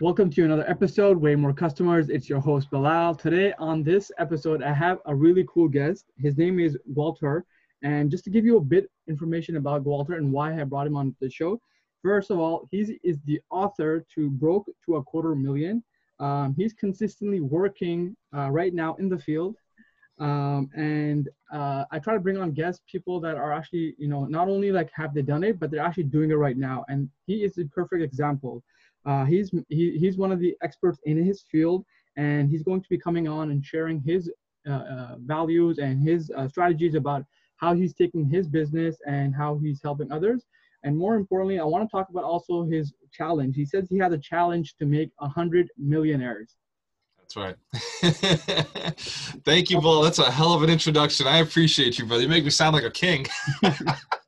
Welcome to another episode, Way More Customers. It's your host, Bilal. Today on this episode, I have a really cool guest. His name is Walter. And just to give you a bit information about Walter and why I brought him on the show, first of all, he is the author to Broke to a Quarter Million. Um, he's consistently working uh, right now in the field. Um, and uh, I try to bring on guests, people that are actually, you know, not only like have they done it, but they're actually doing it right now. And he is the perfect example. Uh, he's he, he's one of the experts in his field, and he's going to be coming on and sharing his uh, uh, values and his uh, strategies about how he's taking his business and how he's helping others. And more importantly, I want to talk about also his challenge. He says he has a challenge to make a hundred millionaires. That's right. Thank you, Bilal. That's a hell of an introduction. I appreciate you, brother. You make me sound like a king.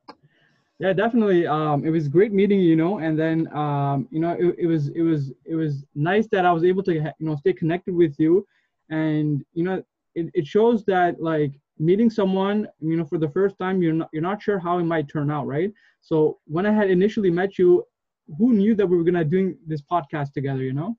yeah, definitely. Um, it was great meeting you, know, and then um, you know, it, it was it was it was nice that I was able to you know stay connected with you, and you know, it, it shows that like meeting someone you know for the first time you're not you're not sure how it might turn out right? So when i had initially met you who knew that we were gonna doing this podcast together you know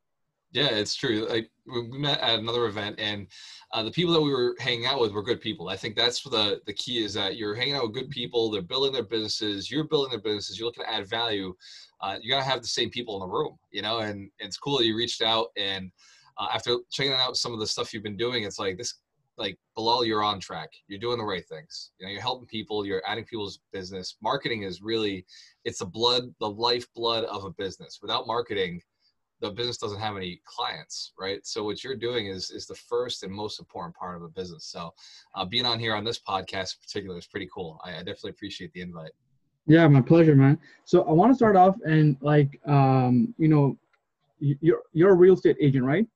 yeah it's true like we met at another event and uh, the people that we were hanging out with were good people. I think that's the the key is that you're hanging out with good people they're building their businesses you're building their businesses you're looking to add value uh, you gotta have the same people in the room you know and, and it's cool that you reached out and uh, after checking out some of the stuff you've been doing it's like this like Bilal you're on track you're doing the right things you know you're helping people you're adding people's business. Marketing is really it's the blood the lifeblood of a business. Without marketing the business doesn't have any clients right so what you're doing is is the first and most important part of a business so uh, being on here on this podcast in particular is pretty cool I, I definitely appreciate the invite yeah my pleasure man so i want to start off and like um you know you're you're a real estate agent right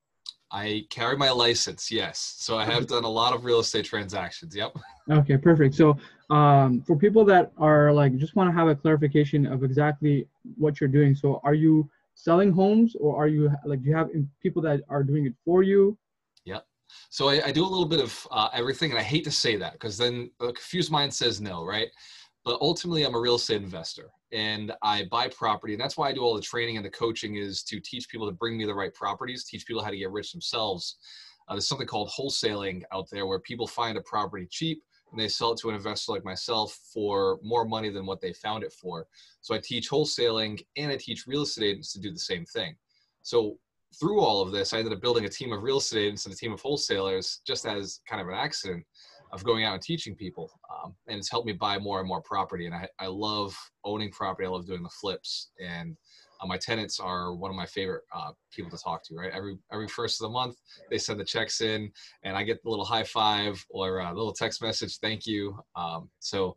I carry my license, yes. So I have done a lot of real estate transactions. Yep. Okay, perfect. So um, for people that are like just want to have a clarification of exactly what you're doing. So are you selling homes or are you like do you have people that are doing it for you? yeah So I, I do a little bit of uh, everything, and I hate to say that because then a confused mind says no, right? But ultimately, I'm a real estate investor and I buy property. And that's why I do all the training and the coaching is to teach people to bring me the right properties, teach people how to get rich themselves. Uh, there's something called wholesaling out there where people find a property cheap and they sell it to an investor like myself for more money than what they found it for. So I teach wholesaling and I teach real estate agents to do the same thing. So through all of this, I ended up building a team of real estate agents and a team of wholesalers just as kind of an accident of going out and teaching people. Um, and it's helped me buy more and more property. And I, I love owning property. I love doing the flips. And uh, my tenants are one of my favorite uh, people to talk to. Right, every every first of the month, they send the checks in, and I get the little high five or a little text message, "Thank you." Um, so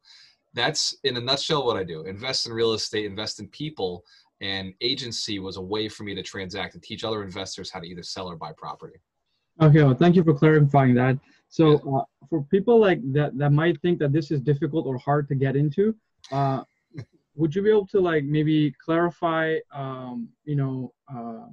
that's in a nutshell what I do: invest in real estate, invest in people, and agency was a way for me to transact and teach other investors how to either sell or buy property. Okay, well, thank you for clarifying that. So uh, for people like that that might think that this is difficult or hard to get into, uh, would you be able to like maybe clarify, um, you know, uh,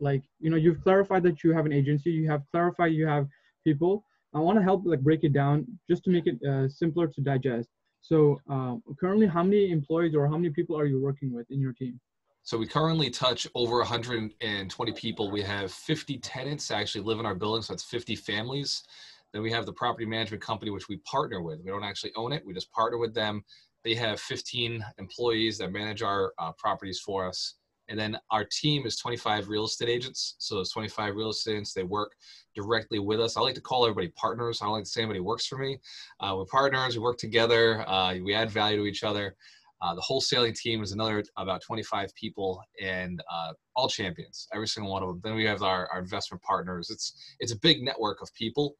like you know, you've clarified that you have an agency, you have clarified you have people. I want to help like break it down just to make it uh, simpler to digest. So uh, currently, how many employees or how many people are you working with in your team? So we currently touch over 120 people. We have 50 tenants actually live in our building, so that's 50 families. Then we have the property management company, which we partner with. We don't actually own it, we just partner with them. They have 15 employees that manage our uh, properties for us. And then our team is 25 real estate agents. So those 25 real estate agents, they work directly with us. I like to call everybody partners. I don't like to say anybody works for me. Uh, we're partners. We work together. Uh, we add value to each other. Uh, the wholesaling team is another about 25 people and uh, all champions, every single one of them. Then we have our, our investment partners. It's it's a big network of people.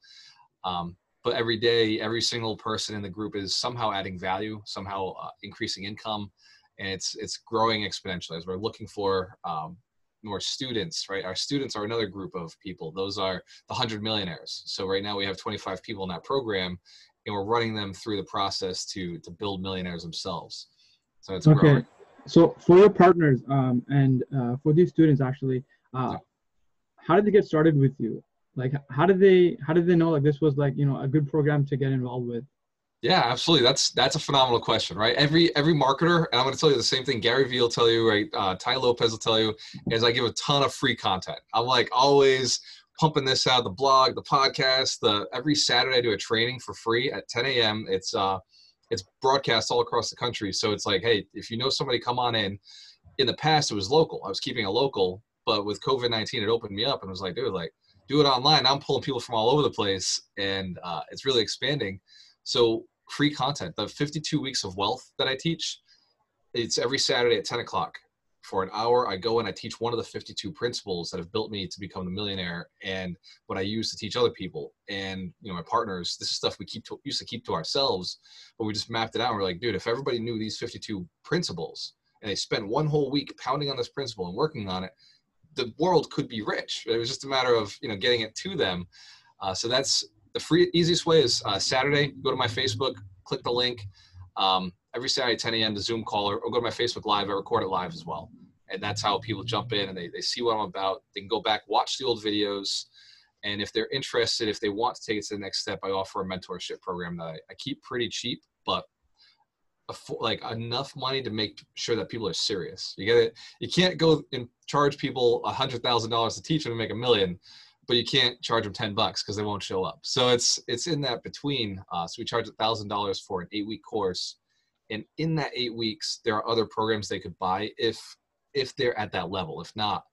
Um, but every day, every single person in the group is somehow adding value, somehow uh, increasing income, and it's it's growing exponentially as we're looking for um, more students. Right, our students are another group of people. Those are the hundred millionaires. So right now we have 25 people in that program, and we're running them through the process to to build millionaires themselves. So it's okay. Growing. So for your partners um, and uh, for these students, actually, uh, yeah. how did they get started with you? Like how did they how did they know like this was like you know a good program to get involved with Yeah, absolutely. That's that's a phenomenal question, right? Every every marketer, and I'm going to tell you the same thing. Gary Vee will tell you, right? Uh, Tai Lopez will tell you, is I give a ton of free content. I'm like always pumping this out, the blog, the podcast, the every Saturday I do a training for free at 10 a.m. It's uh, it's broadcast all across the country. So it's like, hey, if you know somebody, come on in. In the past, it was local. I was keeping a local, but with COVID 19, it opened me up and was like, dude, like do it online. I'm pulling people from all over the place, and uh, it's really expanding. So free content, the 52 weeks of wealth that I teach, it's every Saturday at 10 o'clock for an hour. I go and I teach one of the 52 principles that have built me to become the millionaire and what I use to teach other people. And, you know, my partners, this is stuff we keep to, used to keep to ourselves, but we just mapped it out. And we're like, dude, if everybody knew these 52 principles and they spent one whole week pounding on this principle and working on it, the world could be rich. It was just a matter of, you know, getting it to them. Uh, so that's the free easiest way is uh, Saturday. Go to my Facebook, click the link. Um, every Saturday 10 a.m. the Zoom call, or, or, go to my Facebook Live. I record it live as well, and that's how people jump in and they they see what I'm about. They can go back, watch the old videos, and if they're interested, if they want to take it to the next step, I offer a mentorship program that I, I keep pretty cheap, but like enough money to make sure that people are serious. You get it. You can't go and charge people a hundred thousand dollars to teach them to make a million but you can't charge them 10 bucks because they won't show up. So it's it's in that between. Uh, so we charge a thousand dollars for an eight week course, and in that eight weeks, there are other programs they could buy if if they're at that level. If not,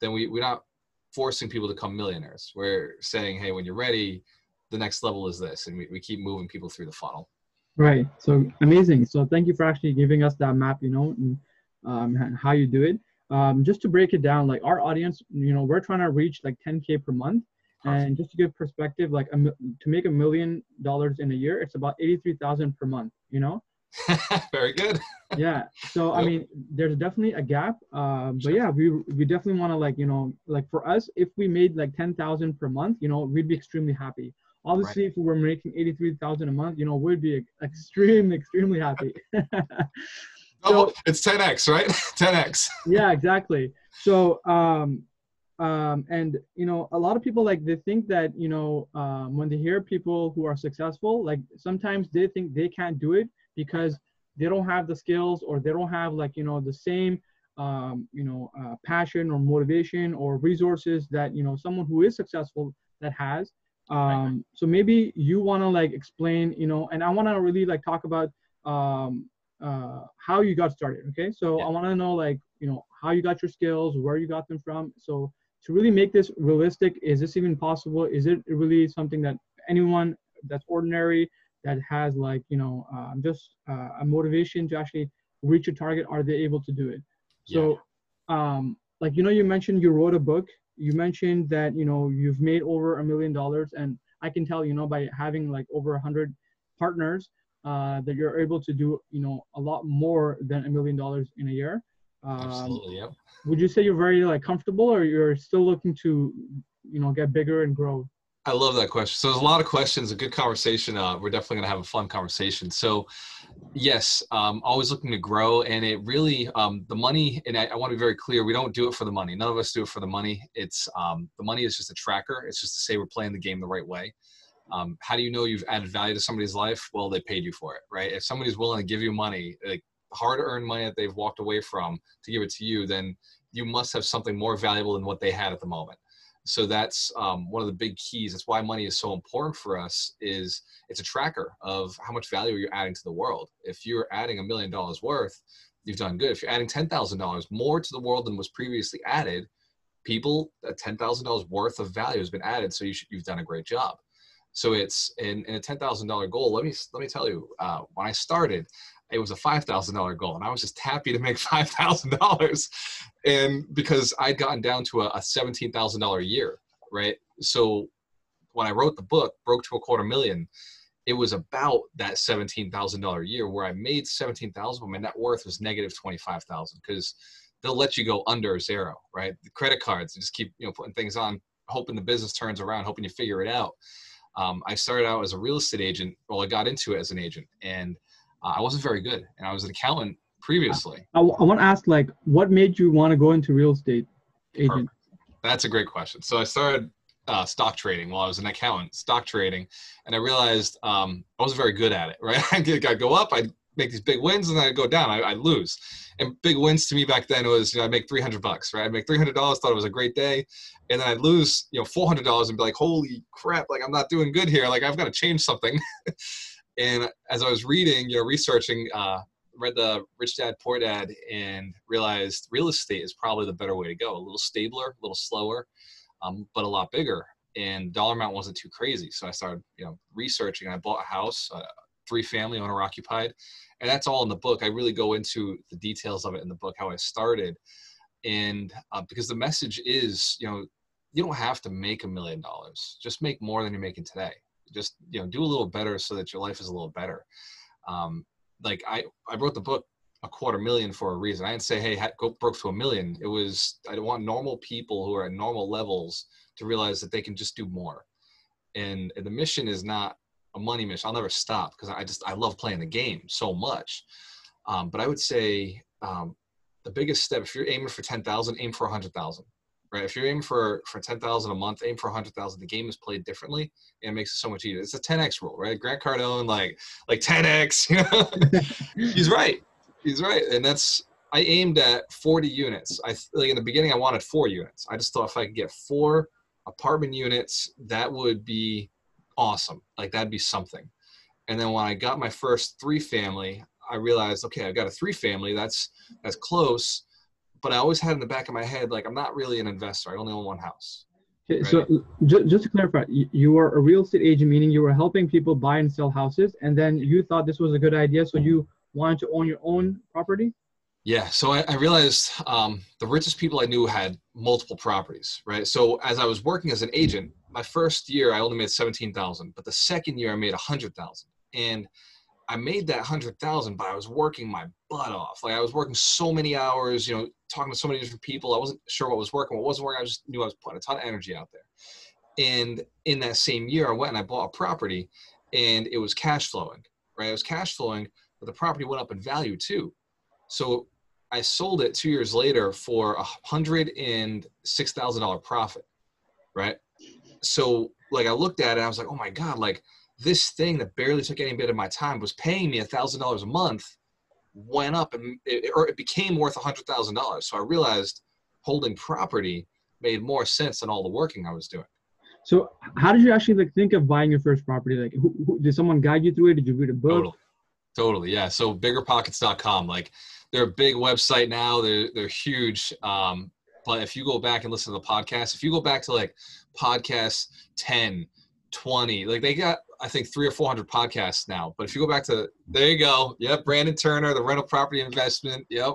then we we're not forcing people to become millionaires. We're saying, hey, when you're ready, the next level is this, and we, we keep moving people through the funnel. Right. So amazing. So thank you for actually giving us that map. You know, and um, how you do it um, just to break it down, like our audience, you know, we're trying to reach like 10k per month, and just to give perspective, like a, to make a million dollars in a year, it's about 83,000 per month. You know. Very good. yeah. So I mean, there's definitely a gap. Uh, but yeah, we we definitely want to like you know like for us, if we made like 10,000 per month, you know, we'd be extremely happy. Obviously, right. if we were making 83,000 a month, you know, we'd be extremely extremely happy. so, it's 10x, right? 10x. yeah, exactly. So, um, um, and you know, a lot of people like they think that you know um, when they hear people who are successful, like sometimes they think they can't do it because they don't have the skills or they don't have like you know the same um, you know uh, passion or motivation or resources that you know someone who is successful that has. Um, so maybe you want to like explain, you know, and I want to really like talk about um, uh, how you got started. Okay, so yeah. I want to know like you know how you got your skills, where you got them from. So to really make this realistic, is this even possible? Is it really something that anyone that's ordinary that has like you know uh, just uh, a motivation to actually reach a target, are they able to do it? So yeah. um, like you know you mentioned you wrote a book. You mentioned that you know you've made over a million dollars, and I can tell you know by having like over a hundred partners uh, that you're able to do you know a lot more than a million dollars in a year. Um, absolutely yep. would you say you're very like comfortable or you're still looking to you know get bigger and grow? I love that question. So there's a lot of questions a good conversation. Uh, we're definitely going to have a fun conversation. So yes um, always looking to grow and it really um, the money and I, I want to be very clear we don't do it for the money none of us do it for the money it's um, the money is just a tracker it's just to say we're playing the game the right way um, how do you know you've added value to somebody's life? Well, they paid you for it, right? If somebody's willing to give you money, like hard-earned money that they've walked away from to give it to you, then you must have something more valuable than what they had at the moment. So that's um, one of the big keys. That's why money is so important for us. Is it's a tracker of how much value you're adding to the world. If you're adding a million dollars worth, you've done good. If you're adding ten thousand dollars more to the world than was previously added, people, thousand dollars worth of value has been added. So you should, you've done a great job. So it's in, in a ten thousand dollar goal. Let me let me tell you, uh, when I started, it was a five thousand dollar goal, and I was just happy to make five thousand dollars, and because I'd gotten down to a, a seventeen thousand dollar a year, right? So when I wrote the book, broke to a quarter million, it was about that seventeen thousand dollar a year where I made seventeen thousand, but my net worth was negative twenty five thousand because they'll let you go under zero, right? The credit cards, just keep you know putting things on, hoping the business turns around, hoping you figure it out um, I started out as a real estate agent. Well, I got into it as an agent, and uh, I wasn't very good. And I was an accountant previously. I, I want to ask, like, what made you want to go into real estate agent? Perfect. That's a great question. So I started uh, stock trading while I was an accountant, stock trading, and I realized um, I wasn't very good at it. Right, I'd go up, I'd make these big wins, and then I'd go down, I, I'd lose. And big wins to me back then was you know I'd make three hundred bucks, right? I'd make three hundred dollars, thought it was a great day, and then I'd lose you know four hundred dollars and be like, holy crap, like I'm not doing good here, like I've got to change something. and as I was reading, you know, researching. Uh, read the Rich Dad Poor Dad and realized real estate is probably the better way to go. A little stabler, a little slower, um, but a lot bigger. And dollar amount wasn't too crazy, so I started, you know, researching. I bought a house, uh, three family, owner occupied, and that's all in the book. I really go into the details of it in the book, how I started, and uh, because the message is, you know, you don't have to make a million dollars. Just make more than you're making today. Just you know, do a little better so that your life is a little better. Um, like I, I wrote the book a quarter million for a reason. I didn't say, hey, go broke to a million. It was I want normal people who are at normal levels to realize that they can just do more. And, and the mission is not a money mission. I'll never stop because I just I love playing the game so much. Um, but I would say um, the biggest step if you're aiming for ten thousand, aim for a hundred thousand. Right? If you're aiming for for ten thousand a month, aim for a hundred thousand. The game is played differently, and it makes it so much easier. It's a 10x rule, right? Grant Cardone, like like 10x. You know, he's right he's right, and that's I aimed at 40 units. I like in the beginning I wanted four units. I just thought if I could get four apartment units, that would be awesome. Like that'd be something. And then when I got my first three family, I realized, okay, I've got a three family. That's that's close. But I always had in the back of my head, like I'm not really an investor. I only own one house. Okay, right? so just, just to clarify, you, you were a real estate agent, meaning you were helping people buy and sell houses, and then you thought this was a good idea, so you wanted to own your own property? Yeah, so I, I realized um, the richest people I knew had multiple properties, right? So as I was working as an agent, my first year I only made seventeen thousand, but the second year I made a hundred thousand, and I made that hundred thousand, but I was working my butt off. Like I was working so many hours, you know, talking to so many different people. I wasn't sure what was working, what wasn't working. I just knew I was putting a ton of energy out there. And in that same year, I went and I bought a property, and it was cash flowing, right? It was cash flowing, but the property went up in value too. So I sold it two years later for a hundred and six thousand dollar profit, right? So like I looked at it, I was like, oh my god, like this thing that barely took any bit of my time was paying me a thousand dollars a month, went up and it, or it became worth a hundred thousand dollars. So I realized holding property made more sense than all the working I was doing. So how did you actually like think of buying your first property? Like, who, who, did someone guide you through it? Did you read a book? Totally. Totally, yeah. So biggerpockets.com, like they're a big website now. They're they're huge. Um, but if you go back and listen to the podcast, if you go back to like podcast 10, 20, like they got I think three or four hundred podcasts now. But if you go back to there you go. Yep, Brandon Turner, the rental property investment. Yep.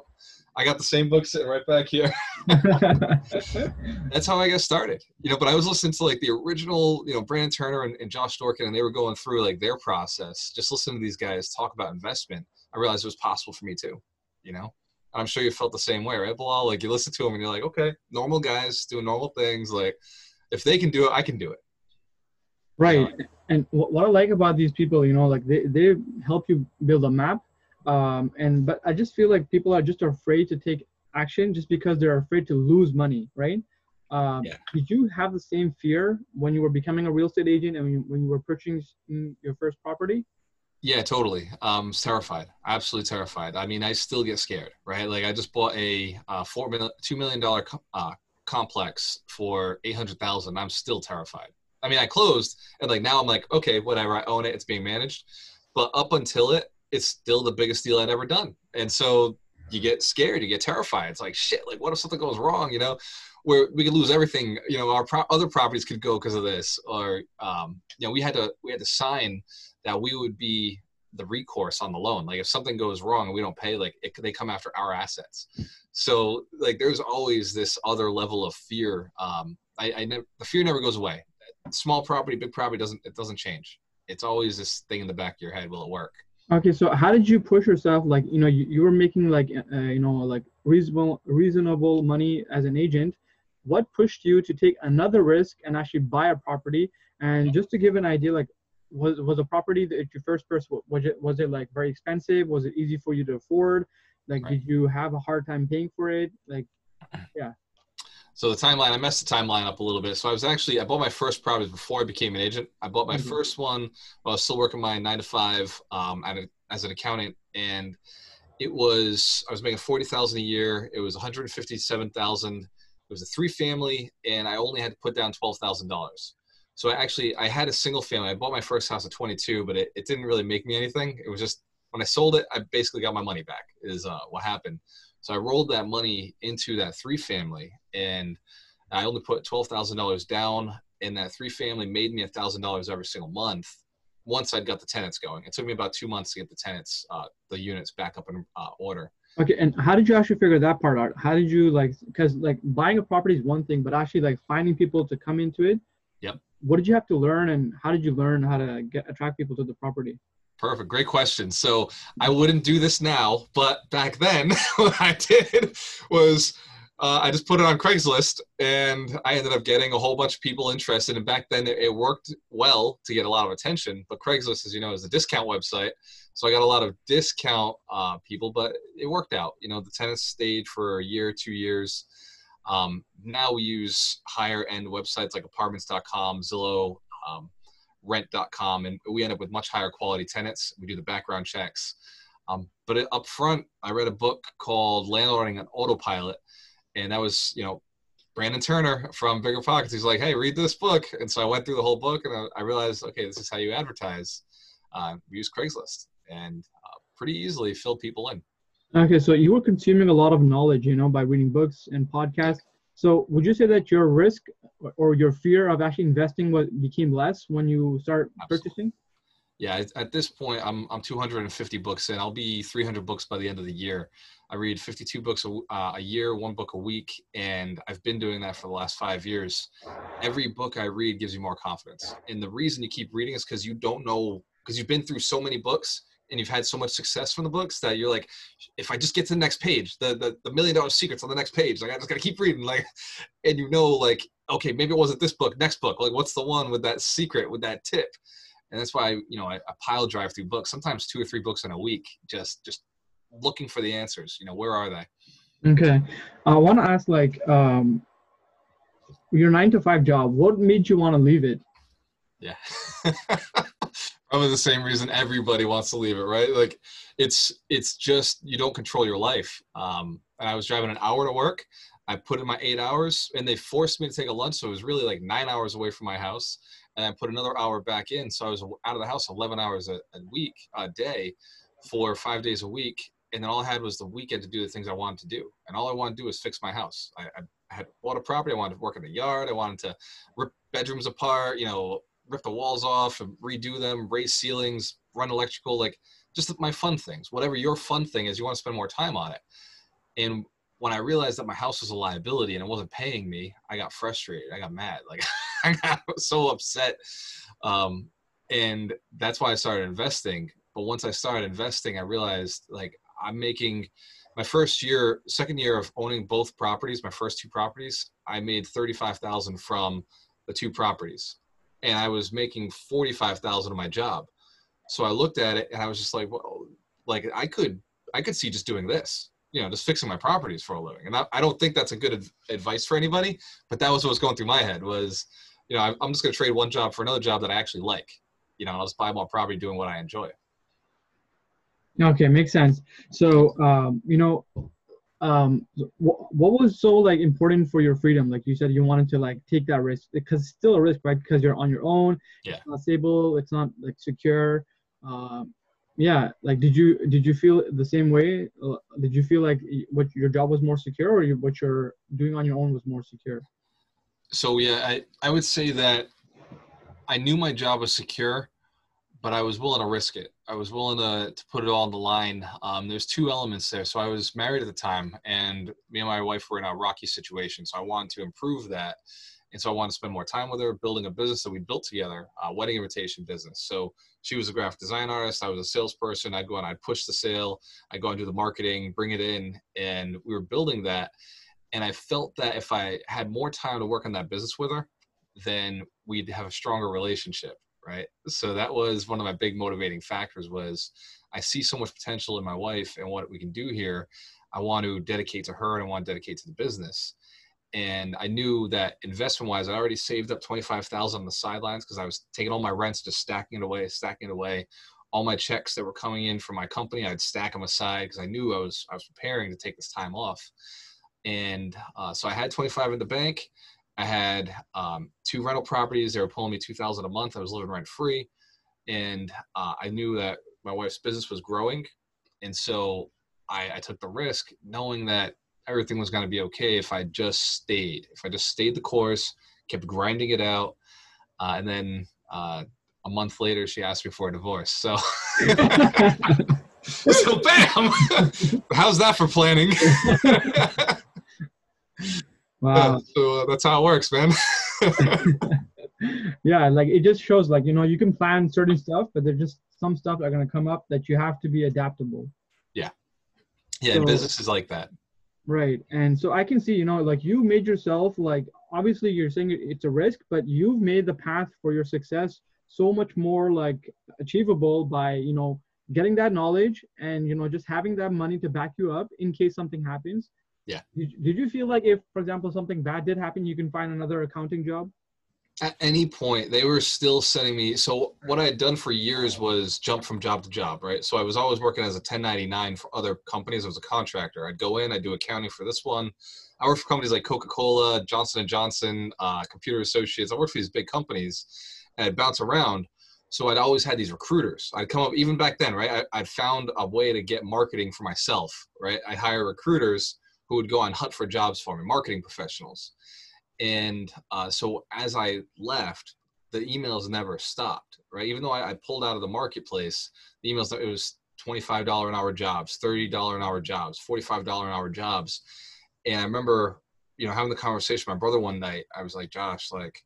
I got the same book sitting right back here. That's how I got started. You know, but I was listening to like the original, you know, Brandon Turner and, and Josh Dorkin, and they were going through like their process. Just listening to these guys talk about investment, I realized it was possible for me too. You know, I'm sure you felt the same way, right, Bilal? Like you listen to them and you're like, okay, normal guys doing normal things. Like if they can do it, I can do it. Right. And what I like about these people, you know, like they, they help you build a map um, and but i just feel like people are just afraid to take action just because they're afraid to lose money right? Um, yeah. did you have the same fear when you were becoming a real estate agent and when you, when you were purchasing your first property? Yeah totally. Um terrified. Absolutely terrified. I mean i still get scared right? Like i just bought a uh, four million two million dollar uh, complex for 800000 i'm still terrified i mean i closed and like now i'm like okay whatever i own it it's being managed but up until it it's still the biggest deal I'd ever done. And so you get scared, you get terrified. It's like shit. Like, what if something goes wrong? You know, where we could lose everything. You know, our pro- other properties could go because of this, or um, you know, we had to we had to sign that we would be the recourse on the loan. Like, if something goes wrong and we don't pay, like it, they come after our assets. So, like, there's always this other level of fear. Um, I, I never the fear never goes away. Small property, big property doesn't it doesn't change. It's always this thing in the back of your head. Will it work? Okay, so how did you push yourself? Like, you know, you, you were making like, uh, you know, like reasonable, reasonable money as an agent. What pushed you to take another risk and actually buy a property? And just to give an idea, like, was was a property that your first purchase was it was it like very expensive? Was it easy for you to afford? Like, right. did you have a hard time paying for it? Like, yeah. So the timeline, I messed the timeline up a little bit. So I was actually, I bought my first property before I became an agent. I bought my mm-hmm. first one while I was still working my nine to five um, a, as an accountant, and it was I was making forty thousand a year. It was one hundred fifty-seven thousand. It was a three family, and I only had to put down twelve thousand dollars. So I actually I had a single family. I bought my first house at 22, but it, it didn't really make me anything. It was just when I sold it, I basically got my money back. Is uh, what happened. So I rolled that money into that three family, and I only put twelve thousand dollars down, and that three family made me a thousand dollars every single month. Once I'd got the tenants going, it took me about two months to get the tenants, uh, the units back up in uh, order. Okay, and how did you actually figure that part out? How did you like? Because like buying a property is one thing, but actually like finding people to come into it. Yep what did you have to learn and how did you learn how to get attract people to the property perfect. Great question. So i wouldn't do this now but back then what i did was uh, i just put it on craigslist and i ended up getting a whole bunch of people interested. And back then it, worked well to get a lot of attention but craigslist as you know is a discount website. So i got a lot of discount uh, people but it worked out. You know the tenants stayed for a year two years. Um, now we use higher end websites like apartments.com, Zillow, um, rent.com, and we end up with much higher quality tenants. We do the background checks. Um, but up front, I read a book called Landlording on Autopilot, and that was, you know, Brandon Turner from Bigger Pockets. He's like, hey, read this book. And so I went through the whole book and I, I realized, okay, this is how you advertise. Uh, use Craigslist and uh, pretty easily fill people in. Okay, so you were consuming a lot of knowledge, you know, by reading books and podcasts. So would you say that your risk or your fear of actually investing what became less when you start Absolutely. purchasing? Yeah, at this point, I'm I'm 250 books in. I'll be 300 books by the end of the year. I read 52 books a, uh, a year, one book a week, and I've been doing that for the last five years. Every book I read gives you more confidence, and the reason you keep reading is because you don't know because you've been through so many books and you've had so much success from the books that you're like, if I just get to the next page, the the, the million dollar secrets on the next page, like I just gotta keep reading, like, and you know, like, okay, maybe it wasn't this book, next book, like, what's the one with that secret, with that tip? And that's why you know I, I pile drive through books, sometimes two or three books in a week, just just looking for the answers. You know, where are they? Okay, I want to ask like, um, your nine to five job. What made you want to leave it? Yeah. probably the same reason everybody wants to leave it right? Like it's it's just you don't control your life. Um and i was driving an hour to work. I put in my eight hours and they forced me to take a lunch so it was really like nine hours away from my house. And i put another hour back in. So i was out of the house 11 hours a, a week a day for five days a week. And then all i had was the weekend to do the things i wanted to do. And all i wanted to do was fix my house. I, I had bought a property. I wanted to work in the yard. I wanted to rip bedrooms apart you know rip the walls off and redo them, raise ceilings, run electrical, like just my fun things. Whatever your fun thing is, you want to spend more time on it. And when I realized that my house was a liability and it wasn't paying me, I got frustrated. I got mad. Like I got so upset. Um, and that's why I started investing. But once I started investing, I realized like I'm making my first year, second year of owning both properties, my first two properties, I made 35,000 from the two properties and I was making 45,000 of my job. So I looked at it and I was just like, well, like I could, I could see just doing this, you know, just fixing my properties for a living. And I, I don't think that's a good advice for anybody, but that was what was going through my head was, you know, I'm just going to trade one job for another job that I actually like, you know, I'll just buy more property doing what I enjoy. Okay. Makes sense. So, um, you know, um what, what was so like important for your freedom? Like you said you wanted to like take that risk because it's still a risk right? Because you're on your own. Yeah. It's not stable. It's not like secure. Um yeah like did you did you feel the same way? Uh, did you feel like what your job was more secure or you, what you're doing on your own was more secure? So yeah i i would say that i knew my job was secure but I was willing to risk it. I was willing to, to put it all on the line. Um, there's two elements there. So I was married at the time, and me and my wife were in a rocky situation. So I wanted to improve that. And so I wanted to spend more time with her, building a business that we built together, a wedding invitation business. So she was a graphic design artist. I was a salesperson. I'd go and I'd push the sale. I'd go and do the marketing, bring it in. And we were building that. And I felt that if I had more time to work on that business with her, then we'd have a stronger relationship right so that was one of my big motivating factors was i see so much potential in my wife and what we can do here i want to dedicate to her and i want to dedicate to the business and I knew that investment wise, I already saved up 25,000 on the sidelines because I was taking all my rents, just stacking it away, stacking it away. All my checks that were coming in from my company, I'd stack them aside because I knew I was, I was preparing to take this time off. And uh, so I had 25 in the bank. I had um, two rental properties. They were pulling me 2000 a month. I was living rent free. And uh, I knew that my wife's business was growing. And so I, I took the risk knowing that everything was going to be okay if I just stayed. If I just stayed the course, kept grinding it out, uh, and then uh, a month later she asked me for a divorce. So, so bam! How's that for planning? wow. so uh, that's how it works, man. yeah, like it just shows, like you know, you can plan certain stuff, but there's just some stuff that are going to come up that you have to be adaptable. Yeah. Yeah, so, business is like that. Right. And so I can see, you know, like you made yourself like obviously you're saying it's a risk, but you've made the path for your success so much more like achievable by, you know, getting that knowledge and you know just having that money to back you up in case something happens. Yeah. Did, did you feel like if for example something bad did happen, you can find another accounting job? at any point they were still sending me so what i had done for years was jump from job to job right? So i was always working as a 1099 for other companies i was a contractor. I'd go in i'd do accounting for this one. I worked for companies like coca-cola johnson & johnson uh, computer associates. I worked for these big companies and i'd bounce around. So i'd always had these recruiters. I'd come up even back then right? I, i'd found a way to get marketing for myself right? I hire recruiters who would go on hunt for jobs for me marketing professionals and uh, so as I left, the emails never stopped, right? Even though I, I pulled out of the marketplace, the emails, it was $25 an hour jobs, $30 an hour jobs, $45 an hour jobs. And I remember, you know, having the conversation with my brother one night, I was like, Josh, like,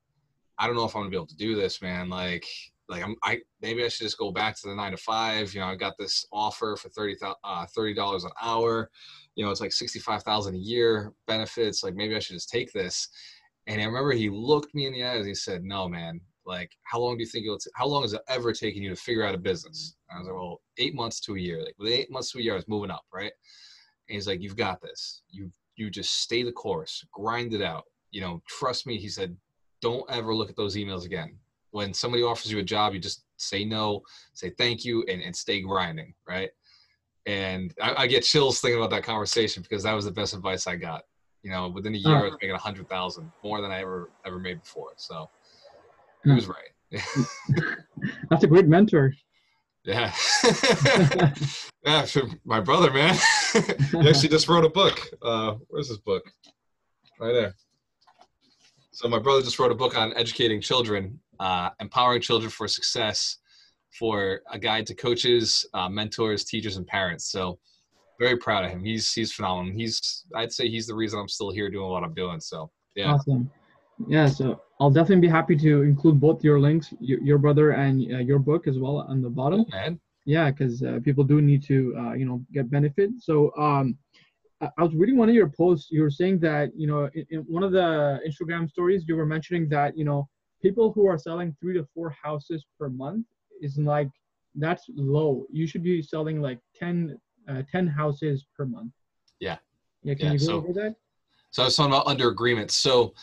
I don't know if I'm gonna be able to do this, man. Like, like I'm, I maybe I should just go back to the nine to five. You know, I got this offer for thirty uh, thirty dollars an hour. You know, it's like sixty five thousand a year benefits. Like maybe I should just take this. And I remember he looked me in the eyes and he said, No, man, like, how long do you think it'll, t- how long has it ever taken you to figure out a business? And I was like, Well, eight months to a year. Like, with eight months to a year, I was moving up, right? And he's like, You've got this. You, you just stay the course, grind it out. You know, trust me. He said, Don't ever look at those emails again. When somebody offers you a job, you just say no, say thank you, and, and stay grinding, right? And I, I get chills thinking about that conversation because that was the best advice I got you know, within a year, I was making a hundred thousand more than I ever ever made before. So he was right. That's a great mentor. Yeah, yeah. My brother, man, he actually just wrote a book. Uh, where's his book? Right there. So my brother just wrote a book on educating children, uh, empowering children for success, for a guide to coaches, uh, mentors, teachers, and parents. So very proud of him. He's he's phenomenal. He's I'd say he's the reason I'm still here doing what I'm doing. So yeah. Awesome. Yeah, so I'll definitely be happy to include both your links, your, your brother and uh, your book as well on the bottom. Oh. Yeah, because uh, people do need to, uh, you know, get benefit. So um, I was reading one of your posts. You were saying that, you know, in, in one of the Instagram stories, you were mentioning that, you know, people who are selling three to four houses per month is like that's low. You should be selling like 10 uh, 10 houses per month. Yeah. Yeah. Can yeah, you go so, over that? So I was talking about under agreement. So,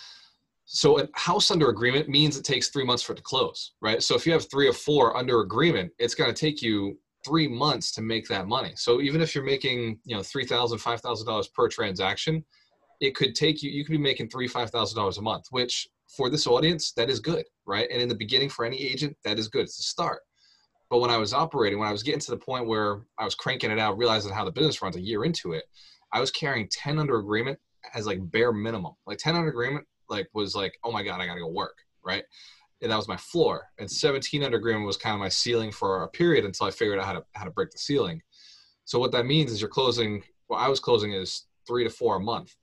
so a house under agreement means it takes three months for it to close, right? So if you have three or four under agreement, it's going to take you three months to make that money. So even if you're making, you know, three thousand, five thousand dollars per transaction, it could take you. You could be making three, five thousand dollars a month, which for this audience, that is good, right? And in the beginning, for any agent, that is good. It's a start. But when I was operating, when I was getting to the point where I was cranking it out, realizing how the business runs a year into it, I was carrying 10 under agreement as like bare minimum. Like 10 under agreement, like was like, oh my God, I gotta go work, right? And that was my floor. And 17 under agreement was kind of my ceiling for a period until I figured out how to how to break the ceiling. So what that means is you're closing. Well, I was closing is three to four a month.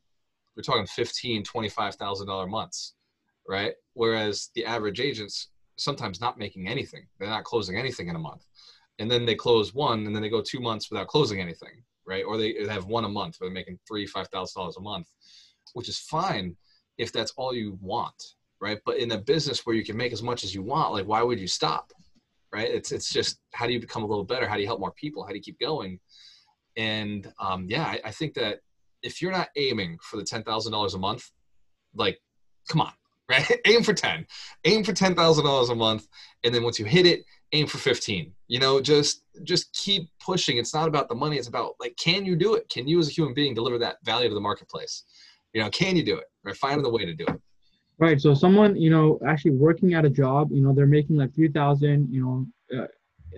We're talking 15, 25,000 dollar months, right? Whereas the average agents sometimes not making anything. They're not closing anything in a month. And then they close one and then they go two months without closing anything, right? Or they have one a month where they're making three, five thousand dollars a month, which is fine if that's all you want, right? But in a business where you can make as much as you want, like why would you stop? Right? It's it's just how do you become a little better? How do you help more people? How do you keep going? And um, yeah, I, I think that if you're not aiming for the ten thousand dollars a month, like, come on, right? aim for 10. Aim for $10,000 a month. And then once you hit it, aim for 15. You know, just just keep pushing. It's not about the money. It's about like, can you do it? Can you as a human being deliver that value to the marketplace? You know, can you do it? Right? Find the way to do it. Right. So someone, you know, actually working at a job, you know, they're making like 3000 you know, uh,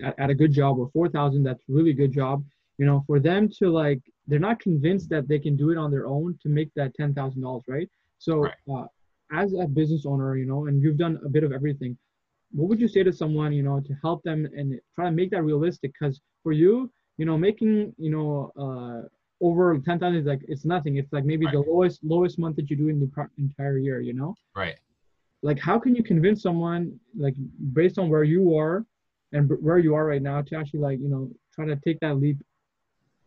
at, at a good job or 4000 that's really good job. You know, for them to like, they're not convinced that they can do it on their own to make that $10,000, right? So right. Uh, as a business owner, you know, and you've done a bit of everything, what would you say to someone, you know, to help them and try to make that realistic? Because for you, you know, making, you know, uh, over 10,000 is like, it's nothing. It's like maybe right. the lowest, lowest month that you do in the entire year, you know? Right. Like, how can you convince someone, like, based on where you are and where you are right now, to actually, like, you know, try to take that leap?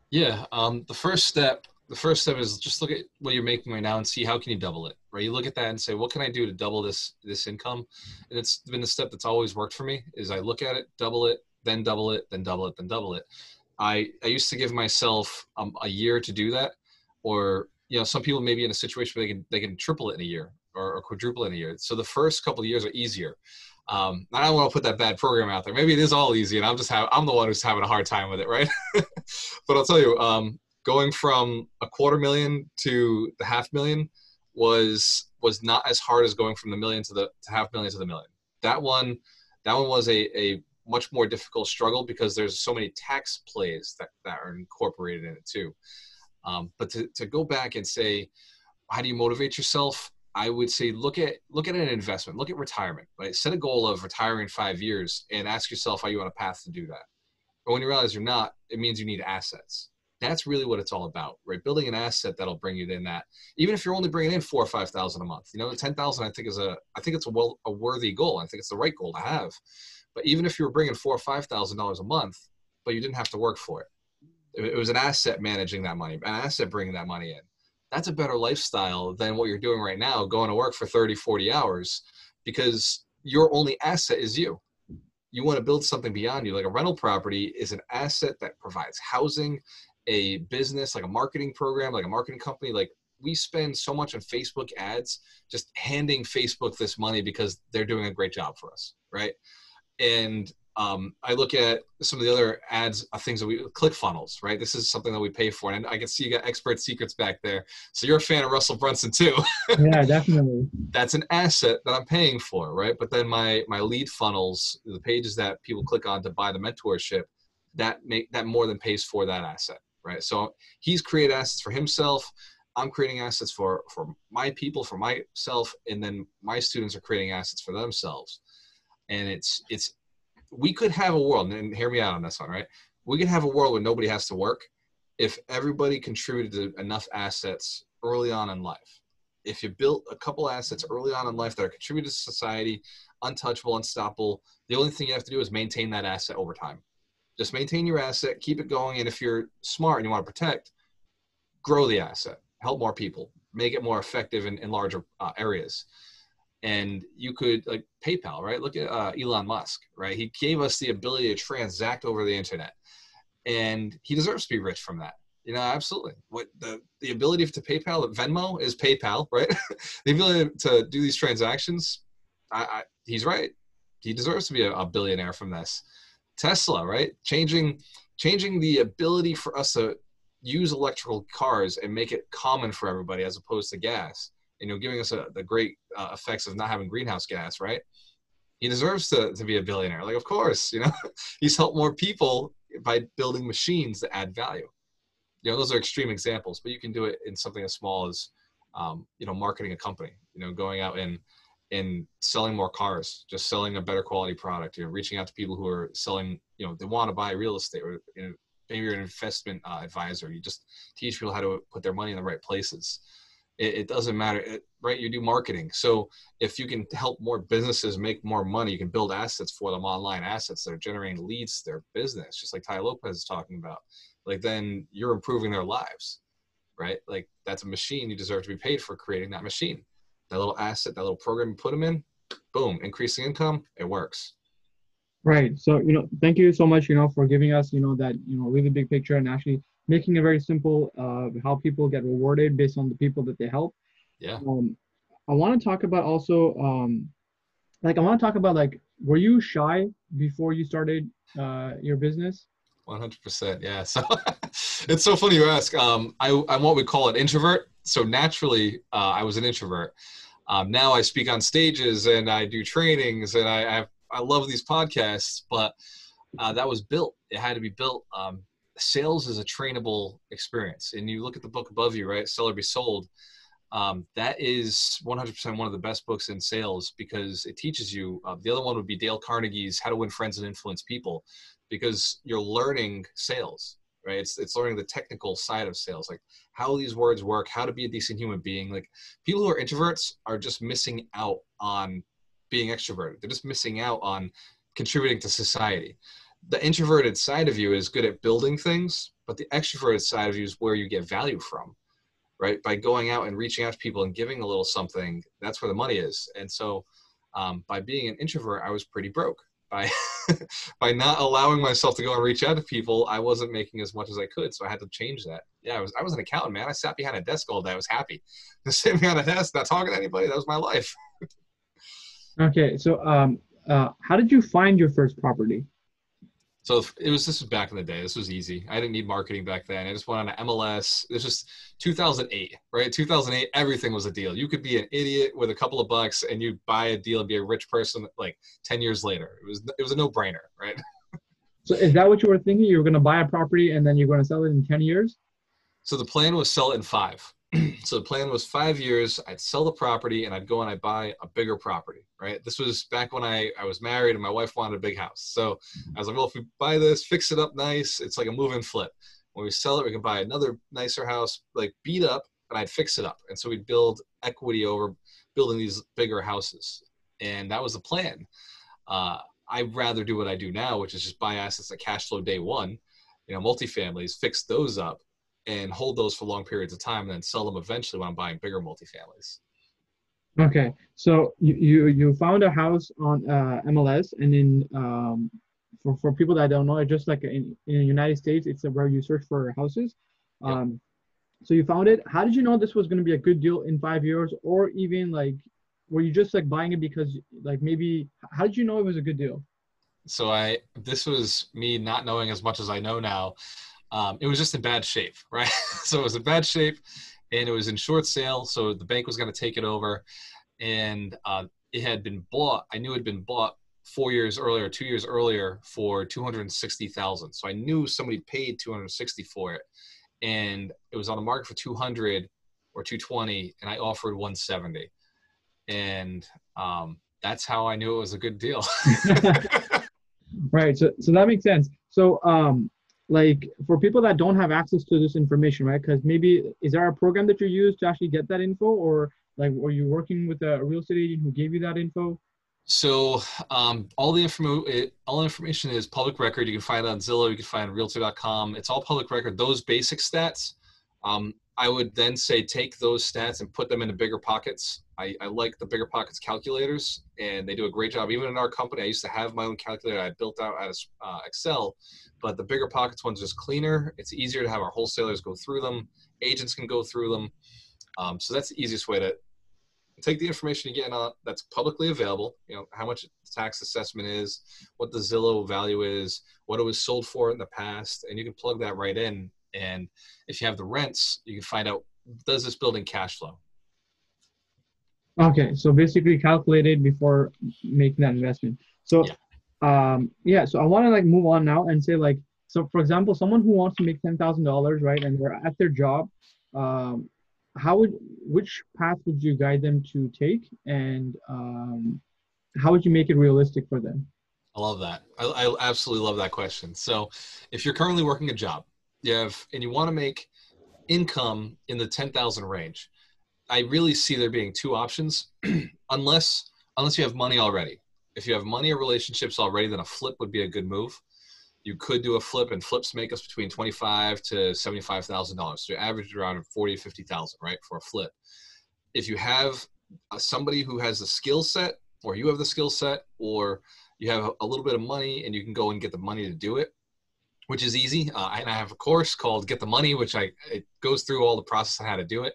Yeah. Um, the first step the first step is just look at what you're making right now and see how can you double it right? You look at that and say what can i do to double this this income? And it's been the step that's always worked for me is i look at it double it then double it then double it then double it. I i used to give myself um, a year to do that or you know some people may be in a situation where they can they can triple it in a year or, or quadruple in a year. So the first couple of years are easier. Um, I don't want to put that bad program out there. Maybe it is all easy, and I'm just have, I'm the one who's having a hard time with it, right? but I'll tell you, um, going from a quarter million to the half million was was not as hard as going from the million to the to half million to the million. That one that one was a, a much more difficult struggle because there's so many tax plays that, that are incorporated in it too. Um, but to, to go back and say, how do you motivate yourself? I would say look at look at an investment, look at retirement, right? Set a goal of retiring five years and ask yourself, are you on a path to do that? But when you realize you're not, it means you need assets that's really what it's all about, right? Building an asset that'll bring you in that, even if you're only bringing in four or five thousand a month. You know, ten thousand I think is a, I think it's a well a worthy goal. I think it's the right goal to have. But even if you were bringing four or five thousand dollars a month, but you didn't have to work for it, it was an asset managing that money, an asset bringing that money in. That's a better lifestyle than what you're doing right now, going to work for 30, 40 hours, because your only asset is you you want to build something beyond you like a rental property is an asset that provides housing a business like a marketing program like a marketing company like we spend so much on facebook ads just handing facebook this money because they're doing a great job for us right and um, I look at some of the other ads, uh, things that we ClickFunnels, right? This is something that we pay for, and I can see you got expert secrets back there. So you're a fan of Russell Brunson too. yeah, definitely. That's an asset that I'm paying for, right? But then my my lead funnels, the pages that people click on to buy the mentorship, that make that more than pays for that asset, right? So he's created assets for himself. I'm creating assets for for my people, for myself, and then my students are creating assets for themselves. And it's it's we could have a world, and hear me out on this one, right? We could have a world where nobody has to work if everybody contributed enough assets early on in life. If you built a couple assets early on in life that are contributed to society, untouchable, unstoppable, the only thing you have to do is maintain that asset over time just maintain your asset, keep it going. And if you're smart and you want to protect, grow the asset, help more people, make it more effective in, in larger uh, areas. And you could like PayPal, right? Look at uh, Elon Musk, right? He gave us the ability to transact over the internet, and he deserves to be rich from that. You know, absolutely. What the the ability to PayPal, Venmo is PayPal, right? the ability to do these transactions, I, I, he's right. He deserves to be a, a billionaire from this. Tesla, right? Changing changing the ability for us to use electrical cars and make it common for everybody as opposed to gas. You know, giving us a, the great uh, effects of not having greenhouse gas, right? He deserves to, to be a billionaire. Like, of course, you know, he's helped more people by building machines that add value. You know, those are extreme examples, but you can do it in something as small as, um, you know, marketing a company. You know, going out and in selling more cars, just selling a better quality product, you know, reaching out to people who are selling, you know, they want to buy real estate or you know, maybe you're an investment uh, advisor. You just teach people how to put their money in the right places. It, it doesn't matter, it, right? You do marketing. So if you can help more businesses make more money, you can build assets for them, online assets that are generating leads their business, just like Tai Lopez is talking about. Like then you're improving their lives, right? Like that's a machine. You deserve to be paid for creating that machine that little asset, that little program you put them in, boom, increasing income, it works. Right. So, you know, thank you so much, you know, for giving us, you know, that, you know, really big picture and actually making it very simple uh, how people get rewarded based on the people that they help. Yeah. Um, I want to talk about also, um, like, I want to talk about like, were you shy before you started uh, your business? 100%. Yeah. So it's so funny you ask. Um, I, I'm what we call an introvert. So naturally, uh, I was an introvert. Um, now I speak on stages and I do trainings and I, I, I love these podcasts, but uh, that was built. It had to be built. Um, sales is a trainable experience. And you look at the book above you, right? Sell or Be Sold. Um, that is 100% one of the best books in sales because it teaches you. Uh, the other one would be Dale Carnegie's How to Win Friends and Influence People because you're learning sales, right? It's, it's learning the technical side of sales, like how these words work, how to be a decent human being. Like people who are introverts are just missing out on being extroverted. They're just missing out on contributing to society the introverted side of you is good at building things, but the extroverted side of you is where you get value from, right? By going out and reaching out to people and giving a little something, that's where the money is. And so, um, by being an introvert, I was pretty broke. By by not allowing myself to go and reach out to people, I wasn't making as much as I could. So I had to change that. Yeah, I was I was an accountant, man. I sat behind a desk all day. I was happy, just sitting behind a desk, not talking to anybody. That was my life. okay, so um, uh, how did you find your first property? So it was this was back in the day. This was easy. I didn't need marketing back then. I just went on MLS. It was just 2008, right? 2008, everything was a deal. You could be an idiot with a couple of bucks and you'd buy a deal and be a rich person like 10 years later. It was it was a no brainer, right? So is that what you were thinking? You were going to buy a property and then you're going to sell it in 10 years? So the plan was sell it in five. so the plan was five years. I'd sell the property and I'd go and I'd buy a bigger property. Right. This was back when I, I was married and my wife wanted a big house. So I was like, well, if we buy this, fix it up nice, it's like a move and flip. When we sell it, we can buy another nicer house, like beat up, and I'd fix it up. And so we'd build equity over building these bigger houses. And that was the plan. Uh, I'd rather do what I do now, which is just buy assets that cash flow day one, you know, multifamilies, fix those up, and hold those for long periods of time and then sell them eventually when I'm buying bigger multifamilies. Okay, so you you, you found a house on uh, MLS, and in um, for for people that don't know, just like in, in the United States, it's where you search for houses. Um, yep. So you found it. How did you know this was going to be a good deal in five years, or even like, were you just like buying it because like maybe? How did you know it was a good deal? So I this was me not knowing as much as I know now um, it was just in bad shape, right? so it was in bad shape, and it was in short sale. So the bank was going to take it over, and uh, it had been bought. I knew it had been bought four years earlier, two years earlier, for two hundred sixty thousand. So I knew somebody paid two hundred sixty for it, and it was on the market for two hundred or two twenty, and I offered one seventy, and um, that's how I knew it was a good deal. right. So so that makes sense. So um, like for people that don't have access to this information, right? Because maybe is there a program that you use to actually get that info, or like were you working with a real estate agent who gave you that info? So um, all the all information is public record. You can find it on Zillow. You can find Realtor.com. It's all public record. Those basic stats, um, I would then say take those stats and put them into BiggerPockets. I, I, like the BiggerPockets calculators, and they do a great job. Even in our company, I used to have my own calculator I built out out of uh, Excel, but the BiggerPockets one's just cleaner. It's easier to have our wholesalers go through them. Agents can go through them. Um, so that's the easiest way to take the information you get on that's publicly available. You know how much tax assessment is, what the Zillow value is, what it was sold for in the past, and you can plug that right in. And if you have the rents, you can find out does this building cash flow. Okay, so basically calculated before making that investment. So yeah. um yeah so i want to like move on now and say like so for example someone who wants to make ten thousand dollars right and they're at their job um how would which path would you guide them to take? And um how would you make it realistic for them? I love that. I, I absolutely love that question. So if you're currently working a job you have and you want to make income in the 10,000 range i really see there being two options unless unless you have money already if you have money or relationships already, then a flip would be a good move. You could do a flip, and flips make us between twenty-five to seventy-five thousand dollars. So you average around forty to fifty thousand, right, for a flip. If you have uh, somebody who has the skill set, or you have the skill set, or you have a little bit of money and you can go and get the money to do it, which is easy. Uh, and I have a course called Get the Money, which I it goes through all the process on how to do it.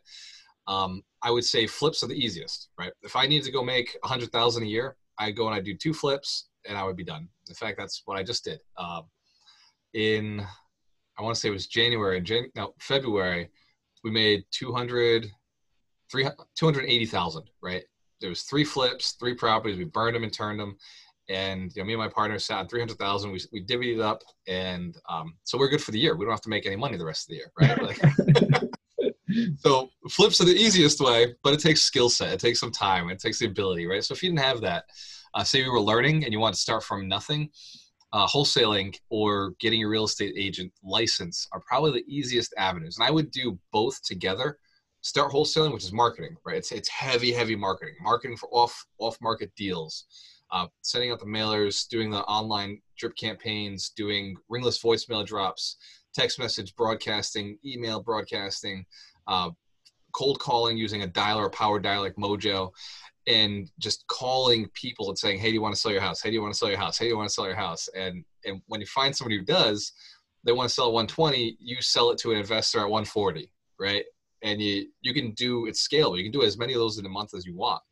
Um, I would say flips are the easiest, right? If I need to go make a hundred thousand a year, I go and I do two flips, and I would be done. In fact, that's what I just did. Um, in I want to say it was January, Jan- no February, we made 200, 280,000, right? There was three flips, three properties. We burned them and turned them. And you know, me and my partner sat on 300,000. We, we divvied it up. And um, so we're good for the year. We don't have to make any money the rest of the year, right? Like, so flips are the easiest way, but it takes skill set. It takes some time. It takes the ability, right? So if you didn't have that, uh, say you were learning and you want to start from nothing, uh, wholesaling or getting a real estate agent license are probably the easiest avenues. And I would do both together. Start wholesaling, which is marketing, right? It's it's heavy, heavy marketing. Marketing for off off market deals, uh, sending out the mailers, doing the online drip campaigns, doing ringless voicemail drops, text message broadcasting, email broadcasting, uh, cold calling using a dialer, a power dial like Mojo, and just calling people and saying, "Hey, do you want to sell your house? Hey, do you want to sell your house? Hey, do you want to sell your house?" And and when you find somebody who does, they want to sell at 120, you sell it to an investor at 140, right? And you you can do it scalable. You can do as many of those in a month as you want.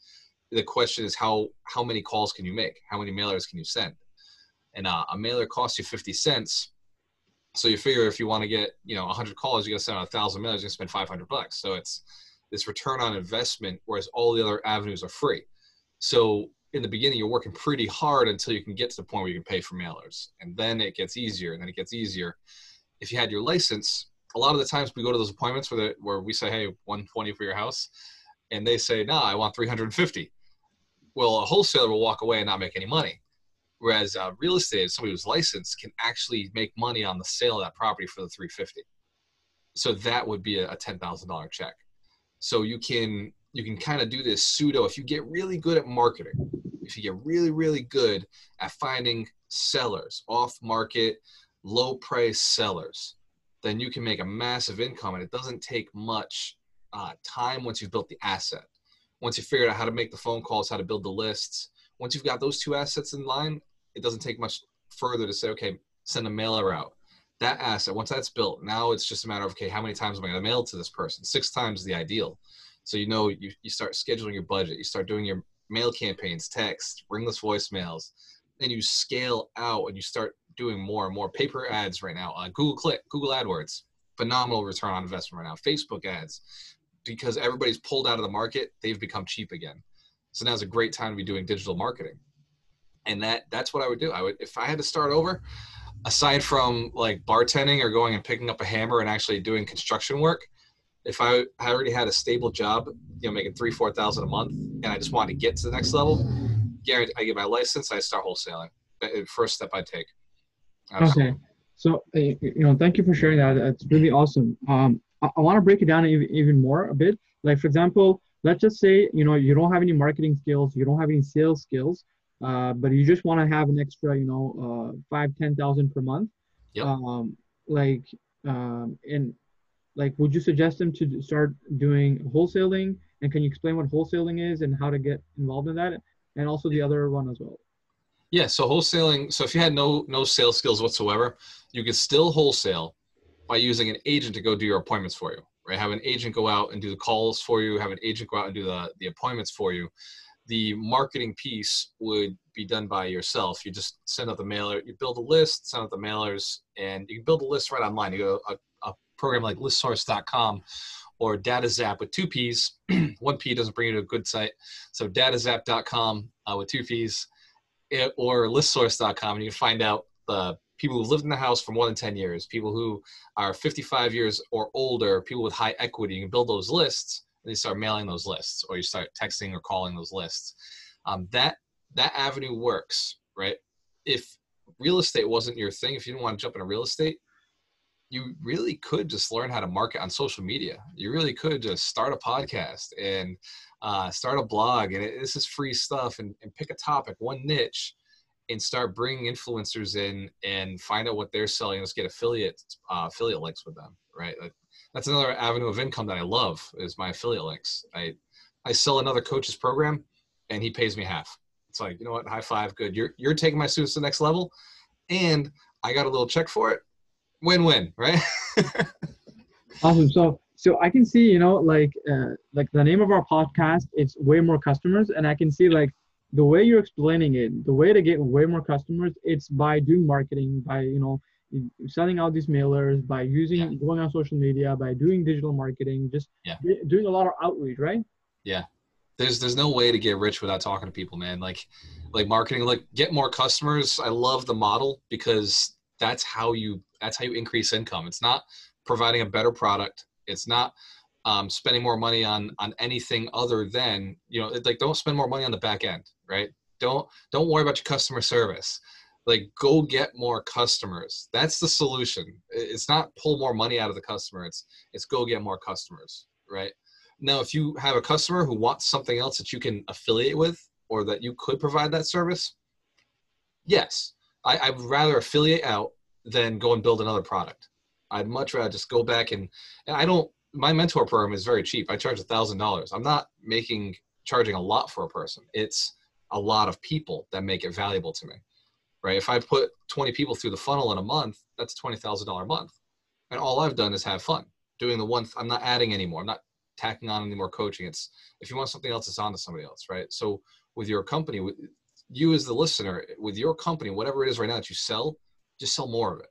The question is how how many calls can you make? How many mailers can you send? And uh, a mailer costs you 50 cents. So you figure if you want to get you know 100 calls, you got to send out a thousand mailers. You spend 500 bucks. So it's this return on investment, whereas all the other avenues are free. So in the beginning, you're working pretty hard until you can get to the point where you can pay for mailers. And then it gets easier, and then it gets easier. If you had your license, a lot of the times we go to those appointments where, the, where we say, hey, 120 for your house. And they say, nah, I want 350. Well, a wholesaler will walk away and not make any money. Whereas uh, real estate, somebody who's licensed can actually make money on the sale of that property for the 350. So that would be a, a $10,000 check. So you can you can kind of do this pseudo if you get really good at marketing. If you get really really good at finding sellers, off market, low price sellers, then you can make a massive income and it doesn't take much uh, time once you've built the asset. Once you figure out how to make the phone calls, how to build the lists, once you've got those two assets in line, it doesn't take much further to say, okay, send a mailer out that asset, once that's built, now it's just a matter of, okay, how many times am I going to mail to this person? Six times is the ideal. So you know, you, you start scheduling your budget, you start doing your mail campaigns, text, ringless voicemails, then you scale out and you start doing more and more paper ads right now. Uh, Google Click, Google AdWords, phenomenal return on investment right now. Facebook ads, because everybody's pulled out of the market, they've become cheap again. So now's a great time to be doing digital marketing. And that that's what I would do. I would if I had to start over, aside from like bartending or going and picking up a hammer and actually doing construction work, if I, I already had a stable job, you know, making three, four thousand a month, and I just wanted to get to the next level, guarantee I get my license, I start wholesaling. First step I take. Absolutely. Okay, so you know, thank you for sharing that. That's really awesome. Um, I, I want to break it down even, even more a bit. Like for example, let's just say you know you don't have any marketing skills, you don't have any sales skills, uh, but you just want to have an extra, you know, uh, five, ten thousand per month. Yep. Um, like, um, and like, would you suggest them to start doing wholesaling? And can you explain what wholesaling is and how to get involved in that, and also the other one as well? Yeah. So wholesaling. So if you had no no sales skills whatsoever, you could still wholesale by using an agent to go do your appointments for you. Right. Have an agent go out and do the calls for you. Have an agent go out and do the the appointments for you the marketing piece would be done by yourself. You just send out the mailer, you build a list, send out the mailers, and you can build a list right online. You go a, a program like listsource.com or DataZapp with two P's. One P doesn't bring you to a good site. So datazapp.com uh, with two P's it, or listsource.com and you can find out the people who've lived in the house for more than 10 years, people who are 55 years or older, people with high equity. You can build those lists and you start mailing those lists or you start texting or calling those lists. Um, that that avenue works right? If real estate wasn't your thing if you didn't want to jump into real estate you really could just learn how to market on social media. You really could just start a podcast and uh, start a blog and it, this is free stuff and, and pick a topic one niche and start bringing influencers in and find out what they're selling let's get affiliate uh, affiliate links with them right that's another avenue of income that I love is my affiliate links. I I sell another coach's program and he pays me half. It's like, you know what, high five, good. You're you're taking my students to the next level and I got a little check for it. Win-win, right? awesome. So so I can see, you know, like uh, like the name of our podcast, it's way more customers, and I can see like the way you're explaining it, the way to get way more customers, it's by doing marketing, by you know, sending out these mailers, by using Yeah. going on social media, by doing digital marketing, just Yeah. doing a lot of outreach, right? Yeah. There's there's no way to get rich without talking to people, man. Like like marketing, like get more customers. I love the model because that's how you that's how you increase income. It's not providing a better product. It's not um, spending more money on on anything other than you know like don't spend more money on the back end, right? Don't don't worry about your customer service. Like go get more customers. That's the solution. It's not pull more money out of the customer. It's it's go get more customers, right? Now, if you have a customer who wants something else that you can affiliate with or that you could provide that service, yes, I, I'd rather affiliate out than go and build another product. I'd much rather just go back and, and I don't, my mentor program is very cheap. I charge a thousand dollars. I'm not making, charging a lot for a person. It's a lot of people that make it valuable to me, right? If I put 20 people through the funnel in a month, that's $20,000 a month. And all I've done is have fun doing the one, I'm not adding anymore. I'm not tacking on any more coaching. It's if you want something else, it's on to somebody else, right? So with your company, with you as the listener, with your company, whatever it is right now that you sell, just sell more of it.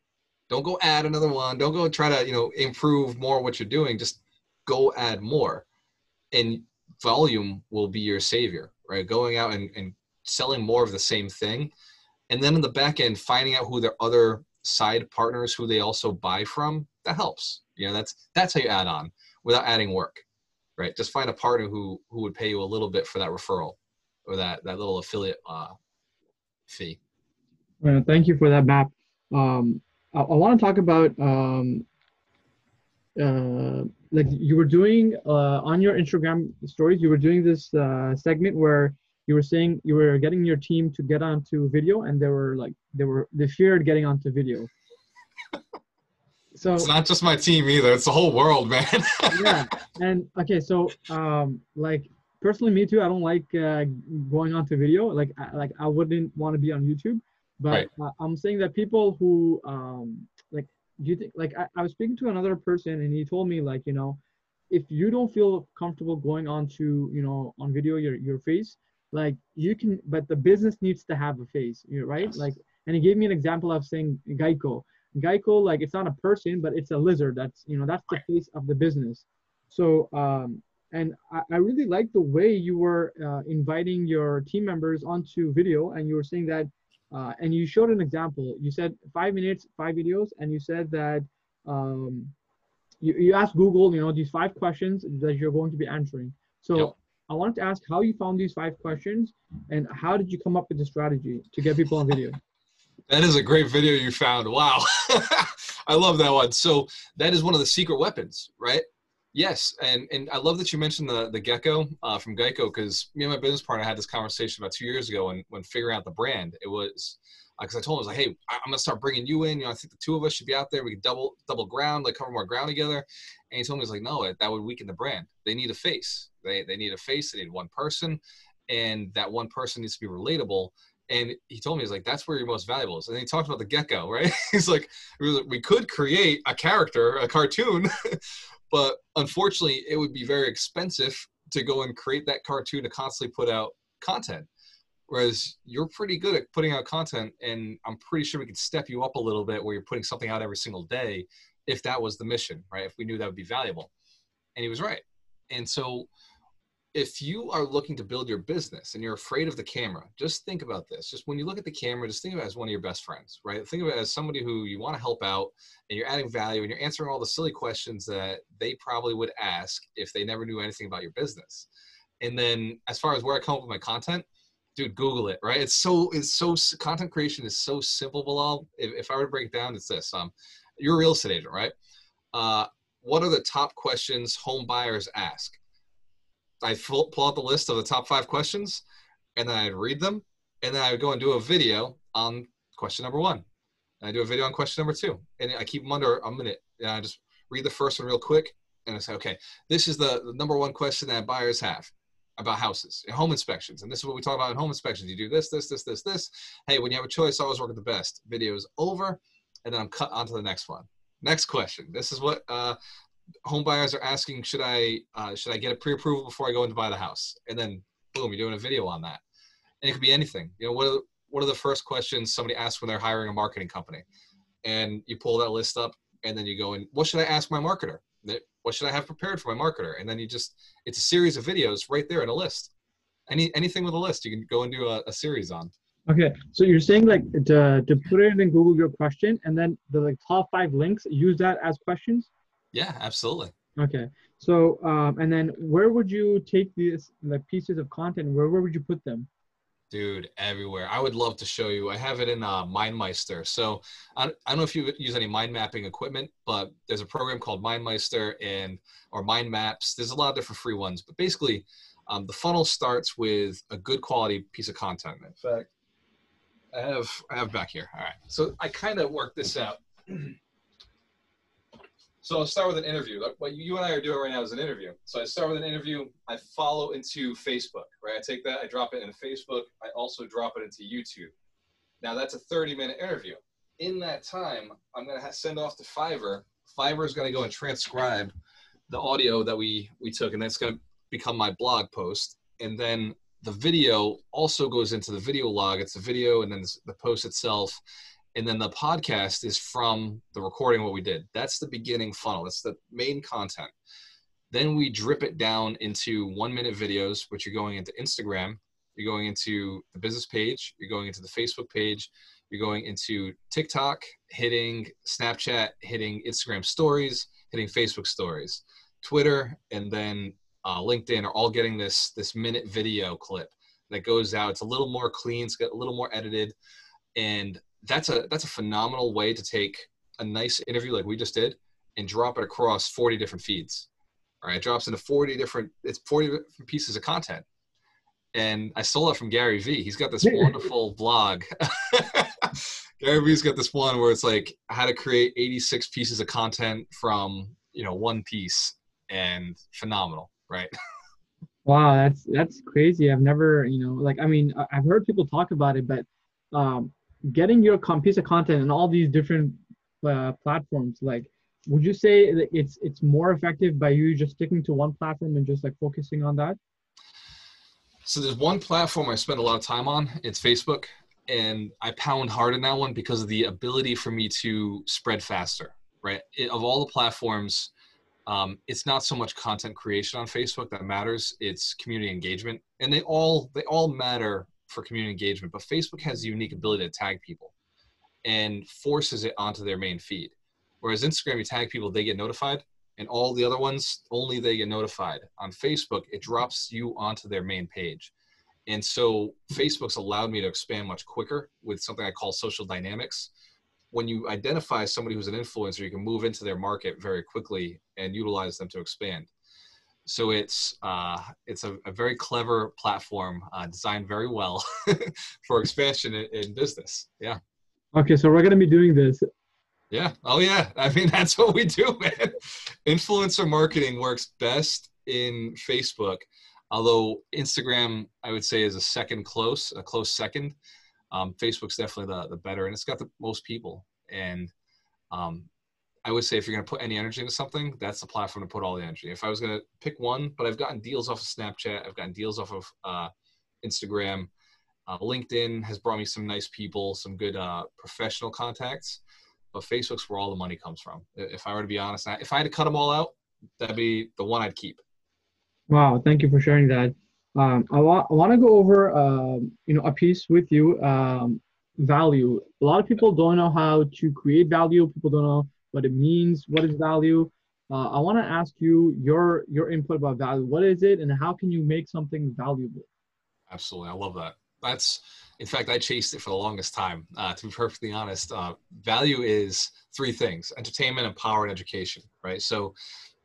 Don't go add another one. Don't go try to you know improve more what you're doing. Just go add more, and volume will be your savior, right? Going out and, and selling more of the same thing, and then in the back end, finding out who their other side partners who they also buy from that helps. You know, that's that's how you add on without adding work right? Just find a partner who who would pay you a little bit for that referral or that that little affiliate uh, fee. Uh, thank you for that, Bap. Um, I, I want to talk about um, uh, like you were doing uh, on your Instagram stories. You were doing this uh, segment where you were saying you were getting your team to get onto video, and they were like they were they feared getting onto video. So It's not just my team either; it's the whole world, man. yeah and okay so um like personally me too i don't like uh, going onto video like I, like i wouldn't want to be on youtube but Right. uh, i'm saying that people who um like do you think like I, I was speaking to another person and he told me like you know if you don't feel comfortable going on to you know on video your your face like you can but the business needs to have a face right Yes. like and he gave me an example of saying geico geico like it's not a person but it's a lizard that's you know that's the face of the business so, um, and I, I really like the way you were uh, inviting your team members onto video, and you were saying that, uh, and you showed an example. You said five minutes, five videos, and you said that um, you, you asked Google, you know, these five questions that you're going to be answering. So, Yep. I wanted to ask how you found these five questions, and how did you come up with the strategy to get people on video? that is a great video you found. Wow, I love that one. So that is one of the secret weapons, right? Yes, and and I love that you mentioned the the gecko uh, from Geico because me and my business partner had this conversation about two years ago when when figuring out the brand. It was because I told him I was like, hey, I- I'm gonna start bringing you in. You know, I think the two of us should be out there. We could double double ground, like cover more ground together. And he told me he's like, no, that would weaken the brand. They need a face. They they need a face. They need one person, and that one person needs to be relatable. And he told me he's like, that's where your most valuable is. And he talked about the gecko, right? he's was like, we could create a character, a cartoon, but unfortunately, it would be very expensive to go and create that cartoon to constantly put out content. Whereas you're pretty good at putting out content, and I'm pretty sure we could step you up a little bit where you're putting something out every single day if that was the mission, right? If we knew that would be valuable. And he was right. And so if you are looking to build your business and you're afraid of the camera, just think about this. Just when you look at the camera, just think of it as one of your best friends, right? Think of it as somebody who you want to help out and you're adding value and you're answering all the silly questions that they probably would ask if they never knew anything about your business. And then as far as where I come up with my content, dude, Google it, right? It's so, it's so, content creation is so simple, Bilal. If, if I were to break it down, it's this. Um, you're a real estate agent, right? Uh, what are the top questions home buyers ask? I pull, pull out the list of the top five questions, and then I'd read them, and then I would go and do a video on question number one. And I do a video on question number two, and I keep them under a minute. And I just read the first one real quick, and I say, okay, this is the, the number one question that buyers have about houses and home inspections. And this is what we talk about in home inspections. You do this, this, this, this, this. Hey, when you have a choice, always work at the best. Video is over, and then I'm cut onto the next one. Next question. This is what uh, home buyers are asking, should I uh, should I get a pre-approval before I go in to buy the house? And then boom, you're doing a video on that. And it could be anything. You know, what are the, what are the first questions somebody asks when they're hiring a marketing company? And you pull that list up, and then you go in. What should I ask my marketer? What should I have prepared for my marketer? And then you just it's a series of videos right there in a list. Any anything with a list, you can go and do a, a series on. Okay, so you're saying like to, to put it in Google your question, and then the like top five links, use that as questions. Yeah, absolutely. Okay, so um, and then where would you take these like pieces of content? Where where would you put them? Dude, everywhere. I would love to show you. I have it in uh, MindMeister. So I, I don't know if you use any mind mapping equipment, but there's a program called MindMeister and or Mind Maps. There's a lot of different free ones, but basically, um, the funnel starts with a good quality piece of content. In fact, I have I have back here. All right. So I kind of worked this out. so I'll start with an interview. What you and I are doing right now is an interview. So I start with an interview. I follow into Facebook. Right. I take that. I drop it into Facebook. I also drop it into YouTube. Now that's a 30 minute interview. In that time, I'm gonna send off to Fiverr. Fiverr is gonna go and transcribe the audio that we we took, and that's gonna become my blog post. And then the video also goes into the video log. It's the video and then the post itself. And then the podcast is from the recording what we did. That's the beginning funnel. That's the main content. Then we drip it down into one minute videos, which you're going into Instagram. You're going into the business page. You're going into the Facebook page. You're going into TikTok, hitting Snapchat, hitting Instagram stories, hitting Facebook stories, Twitter, and then uh, LinkedIn are all getting this this minute video clip that goes out. It's a little more clean, it's got a little more edited, and that's a that's a phenomenal way to take a nice interview like we just did and drop it across 40 different feeds. All right, it drops into 40 different it's 40 different pieces of content. And I stole it from Gary Vee. He's got this wonderful blog. Gary Vee's got this one where it's like how to create 86 pieces of content from you know one piece and phenomenal right? wow, that's that's crazy. I've never, you know, like I mean, I've heard people talk about it, but um, getting your piece of content in all these different uh, platforms, like, would you say that it's it's more effective by you just sticking to one platform and just like focusing on that? So there's one platform I spend a lot of time on. It's Facebook, and I pound hard in that one because of the ability for me to spread faster. Right, it, of all the platforms, um, it's not so much content creation on facebook that matters it's community engagement and they all they all matter for community engagement but facebook has the unique ability to tag people and forces it onto their main feed. Whereas instagram you tag people they get notified and all the other ones only they get notified. On facebook it drops you onto their main page. And so facebook's allowed me to expand much quicker with something i call social dynamics. When you identify somebody who's an influencer, you can move into their market very quickly and utilize them to expand. So it's uh, it's a, a, very clever platform uh, designed very well for expansion in, in, business. Yeah. Okay, so we're gonna be doing this. Yeah. Oh yeah. I mean that's what we do, man. Influencer marketing works best in Facebook, although Instagram I would say is a second close, a close second um, Facebook's definitely the, the better, and it's got the most people. And um, I would say if you're going to put any energy into something, that's the platform to put all the energy. If I was going to pick one, but I've gotten deals off of Snapchat, I've gotten deals off of uh, Instagram. Uh, LinkedIn has brought me some nice people, some good uh, professional contacts. But Facebook's where all the money comes from. If I were to be honest, if I had to cut them all out, that'd be the one I'd keep. Wow, thank you for sharing that. Um, I want I want to go over uh, you know a piece with you. Um, value. A lot of people don't know how to create value. People don't know what it means. What is value? Uh, I want to ask you your your input about value. What is it, and how can you make something valuable? Absolutely, I love that. That's in fact, I chased it for the longest time. Uh, to be perfectly honest, uh, value is three things: entertainment, and power, and education. Right. So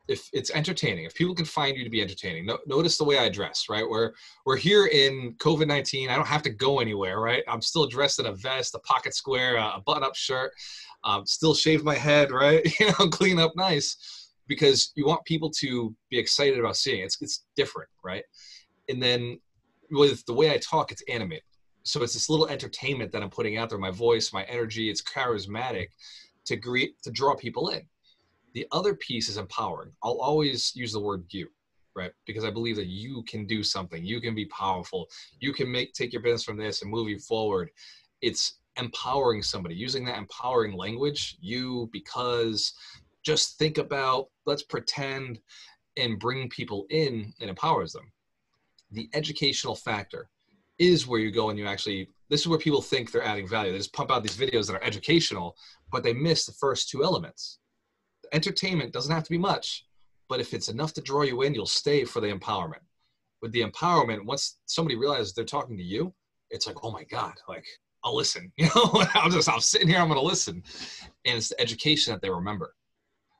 if it's entertaining, if people can find you to be entertaining, no, notice the way I dress, right? We're we're here in COVID nineteen. I don't have to go anywhere, right? I'm still dressed in a vest, a pocket square, a button-up shirt. Um, still shave my head, right? you know, clean up nice, because you want people to be excited about seeing it. It's it's different, right? And then with the way I talk, it's animated. So it's this little entertainment that I'm putting out there. My voice, my energy, it's charismatic to greet to draw people in The other piece is empowering. I'll always use the word you, right? Because I believe that you can do something. You can be powerful. You can make take your business from this and move you forward. It's empowering somebody, using that empowering language, you because just think about, let's pretend and bring people in and empowers them. The educational factor is where you go and you actually this is where people think they're adding value. They just pump out these videos that are educational, but they miss the first two elements. Entertainment doesn't have to be much, but if it's enough to draw you in, you'll stay for the empowerment. With the empowerment, once somebody realizes they're talking to you, it's like, oh my God, like I'll listen. You know, I'm just I'm sitting here, I'm gonna listen. And it's the education that they remember.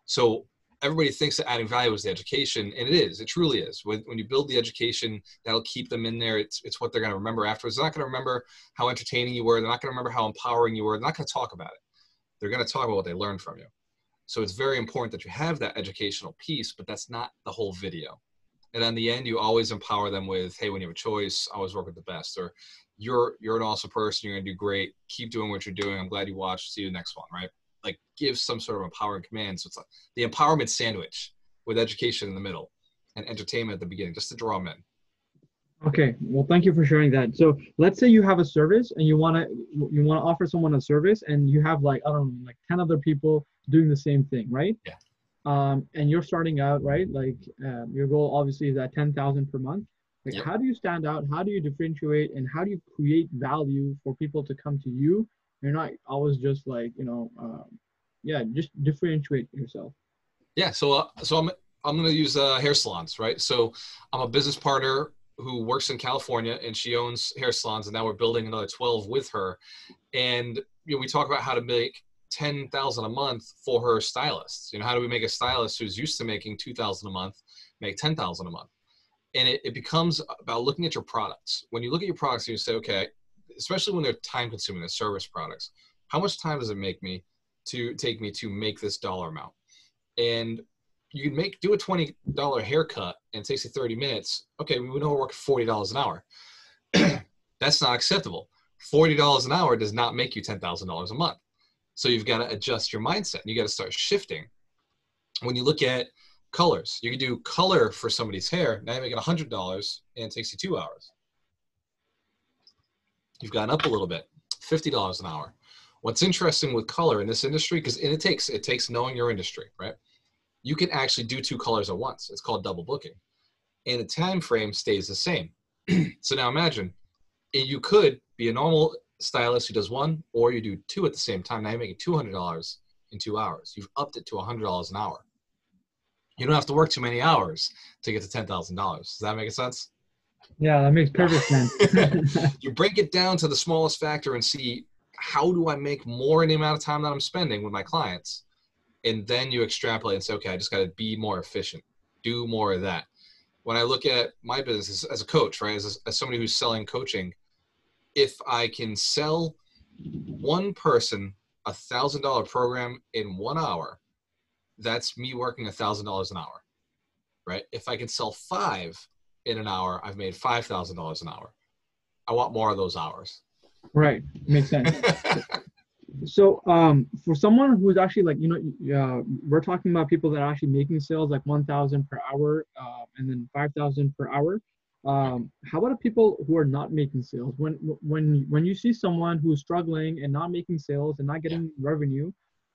So everybody thinks that adding value is the education, and it is. It truly is. When, when you build the education, that'll keep them in there. It's, it's what they're to remember afterwards. They're not to remember how entertaining you were. They're not to remember how empowering you were. They're not to talk about it. They're to talk about what they learned from you. So it's very important that you have that educational piece, but that's not the whole video. And in the end, you always empower them with, "Hey, when you have a choice, always work with the best," or "You're you're an awesome person. You're gonna do great. Keep doing what you're doing. I'm glad you watched. See you next one." Right? like give some sort of empowering command. So it's like the empowerment sandwich with education in the middle and entertainment at the beginning, just to draw them in. Okay, well, thank you for sharing that. So let's say you have a service and you want to you want to offer someone a service, and you have like I don't know, like ten other people doing the same thing, right? Yeah. Um, and you're starting out, right? Like um, your goal obviously is at ten thousand per month. Like, yep. how do you stand out? How do you differentiate? And how do you create value for people to come to you you're not always just like you know um, yeah just differentiate yourself yeah so uh, so i'm i'm going to use uh, hair salons right so i'm a business partner who works in california and she owns hair salons and now we're building another 12 with her and you know we talk about how to make 10,000 a month for her stylists. You know, how do we make a stylist who's used to making 2,000 a month make 10,000 a month? And it, it becomes about looking at your products. When you look at your products and you say, okay, especially when they're time consuming, the service products. How much time does it make me to take me to make this dollar amount? And you can make do a twenty dollar haircut and it takes you thirty minutes. Okay, we know we're working forty dollars an hour. That's not acceptable. Forty dollars an hour does not make you ten thousand dollars a month. So you've got to adjust your mindset. You got to start shifting. When you look at colors, you can do color for somebody's hair. Now you make it hundred dollars and it takes you two hours you've gone up a little bit, $50 an hour. What's interesting with color in this industry, because it takes it takes knowing your industry, right? You can actually do two colors at once. It's called double booking. And the time frame stays the same. so now imagine you could be a normal stylist who does one, or you do two at the same time. Now you're making $200 in two hours. You've upped it to $100 an hour. You don't have to work too many hours to get to $10,000. Does that make sense? Yeah, that makes perfect sense. you break it down to the smallest factor and see how do I make more in the amount of time that I'm spending with my clients? And then you extrapolate and say, okay, I just got to be more efficient, do more of that. When I look at my business as, as a coach, right, as, as somebody who's selling coaching, if I can sell one person a thousand dollar program in one hour, that's me working a thousand dollars an hour, right? If I can sell five in an hour, I've made five thousand dollars an hour. I want more of those hours. Right, makes sense. so, um, for someone who's actually like you know, uh, we're talking about people that are actually making sales like one thousand per hour, uh, and then five thousand per hour. Um, how about people who are not making sales? When when when you see someone who's struggling and not making sales and not getting yeah. revenue,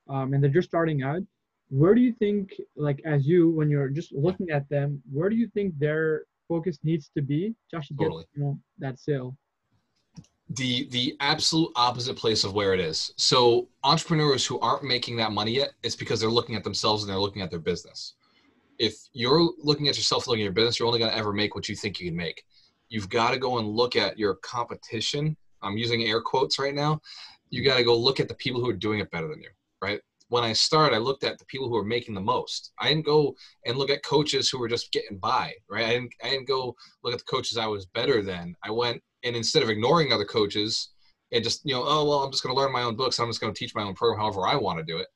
um, and they're just starting out, where do you think, like as you, when you're just looking at them, where do you think they're focus needs to be to actually get you know, that sale? The the absolute opposite place of where it is. So entrepreneurs who aren't making that money yet, it's because they're looking at themselves and they're looking at their business. If you're looking at yourself, looking at your business, you're only going to ever make what you think you can make. You've got to go and look at your competition. I'm using air quotes right now. You got to go look at the people who are doing it better than you, right? when I started, I looked at the people who were making the most. I didn't go and look at coaches who were just getting by, right? I didn't, I didn't go look at the coaches I was better than. I went and instead of ignoring other coaches and just, you know, oh, well, I'm just going to learn my own books. I'm just going to teach my own program however I want to do it.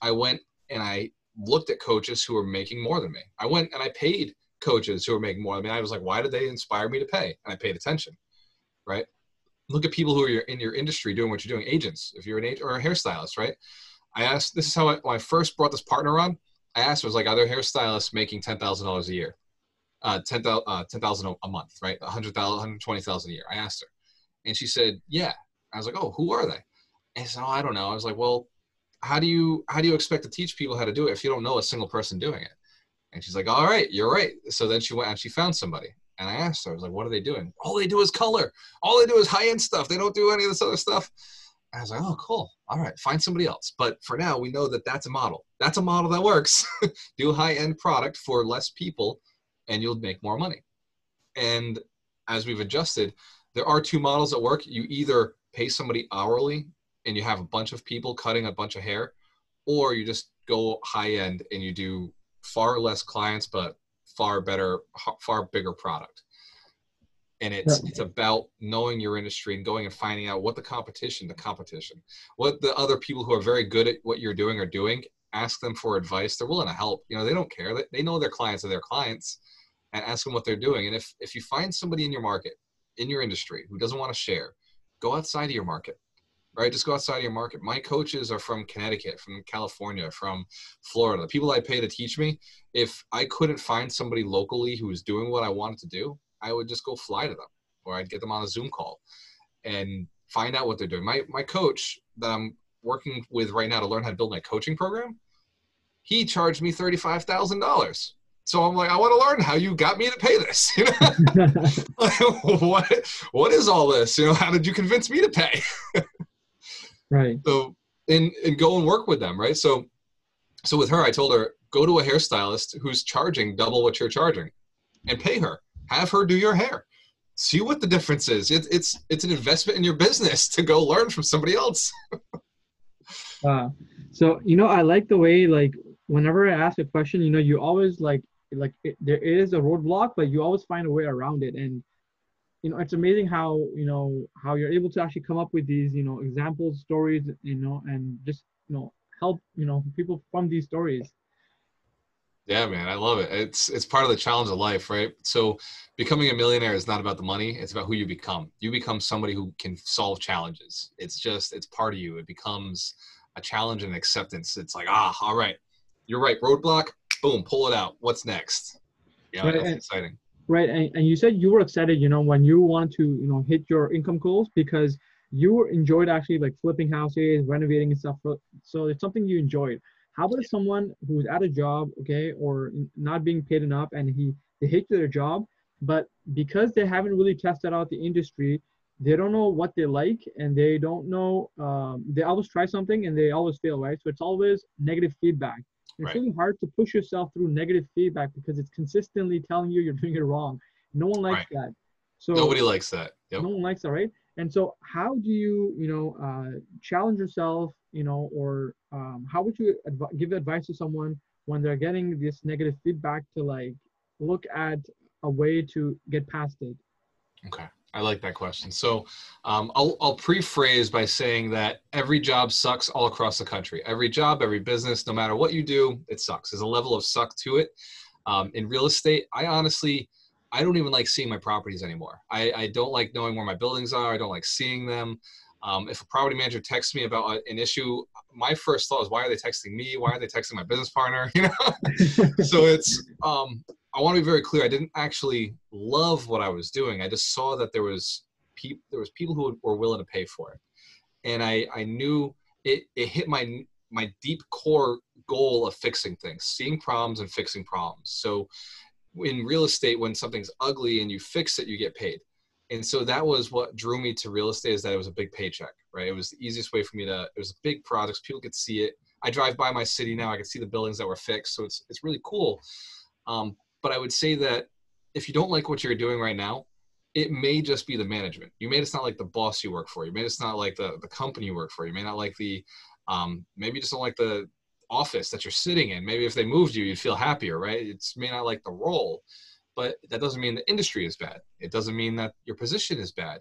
I went and I looked at coaches who were making more than me. I went and I paid coaches who were making more than me. I was like, why did they inspire me to pay? And I paid attention, right? Look at people who are in your industry doing what you're doing, agents, if you're an agent or a hairstylist, right? I asked, this is how I, when I first brought this partner on, I asked I was like, are there hairstylists making ten thousand dollars a year? Uh, 10,000 uh, 10, a month, right? 100,000, 120,000 a year. I asked her. And she said, yeah. I was like, oh, who are they? And she said, oh, I don't know. I was like, well, how do you how do you expect to teach people how to do it if you don't know a single person doing it? And she's like, all right, you're right. So then she went and she found somebody. And I asked her, I was like, what are they doing? All they do is color. All they do is high end stuff. They don't do any of this other stuff. And I was like, oh, cool. All right, find somebody else. But for now, we know that that's a model. That's a model that works. do high end product for less people, and you'll make more money. And as we've adjusted, there are two models that work. You either pay somebody hourly and you have a bunch of people cutting a bunch of hair, or you just go high end and you do far less clients but far better, far bigger product. And it's yeah. it's about knowing your industry and going and finding out what the competition, the competition, what the other people who are very good at what you're doing are doing. Ask them for advice. They're willing to help. You know, they don't care. They, they know their clients are their clients, and ask them what they're doing. And if if you find somebody in your market, in your industry, who doesn't want to share, go outside of your market right? Just go outside of your market. My coaches are from Connecticut, from California, from Florida. The people I pay to teach me, if I couldn't find somebody locally who was doing what I wanted to do, I would just go fly to them or I'd get them on a Zoom call and find out what they're doing. My, my coach that I'm working with right now to learn how to build my coaching program, he charged me $35,000. So I'm like, I want to learn how you got me to pay this. You know? what, what is all this? You know, how did you convince me to pay? Right. So and and go and work with them, right? So so with her, I told her go to a hairstylist who's charging double what you're charging, and pay her. Have her do your hair. See what the difference is. It's it's it's an investment in your business to go learn from somebody else. wow. So you know, I like the way like whenever I ask a question, you know, you always like like it, there is a roadblock, but you always find a way around it. And you know it's amazing how you know how you're able to actually come up with these you know examples stories you know and just you know help you know people from these stories. Yeah man i love it. It's it's part of the challenge of life right? So becoming a millionaire is not about the money it's about who you become. You become somebody who can solve challenges. It's just it's part of you. It becomes a challenge and acceptance. It's like ah all right you're right roadblock boom pull it out. What's next? Yeah right, that's and, exciting right? And, and you said you were excited you know when you want to you know hit your income goals because you enjoyed actually like flipping houses renovating and stuff. So it's something you enjoyed. How about someone who's at a job okay or not being paid enough and he they hate their job but because they haven't really tested out the industry they don't know what they like and they don't know um, they always try something and they always fail right? So it's always negative feedback it's right. really hard to push yourself through negative feedback because it's consistently telling you you're doing it wrong. No one likes right. that. So nobody likes that. Yep. No one likes that, right? And so, how do you, you know, uh, challenge yourself, you know, or um, how would you adv- give advice to someone when they're getting this negative feedback to like look at a way to get past it? Okay. I like that question. So um, I'll, I'll pre-phrase by saying that every job sucks all across the country. Every job, every business, no matter what you do, it sucks. There's a level of suck to it. Um, in real estate, I honestly, I don't even like seeing my properties anymore. I, I don't like knowing where my buildings are. I don't like seeing them. Um, if a property manager texts me about an issue, my first thought is, why are they texting me? Why are they texting my business partner? You know, so it's um, I want to be very clear. I didn't actually love what I was doing. I just saw that there was pe- there was people who were willing to pay for it, and I I knew it it hit my my deep core goal of fixing things, seeing problems and fixing problems. So in real estate, when something's ugly and you fix it, you get paid. And so that was what drew me to real estate is that it was a big paycheck, right? It was the easiest way for me to. It was a big project. People could see it. I drive by my city now. I can see the buildings that were fixed, so it's it's really cool. Um, but I would say that if you don't like what you're doing right now, it may just be the management. You may just not like the boss you work for. You may just not like the, the company you work for. You may not like the, um, maybe just don't like the office that you're sitting in. Maybe if they moved you, you'd feel happier, right? It's may not like the role, but that doesn't mean the industry is bad. It doesn't mean that your position is bad.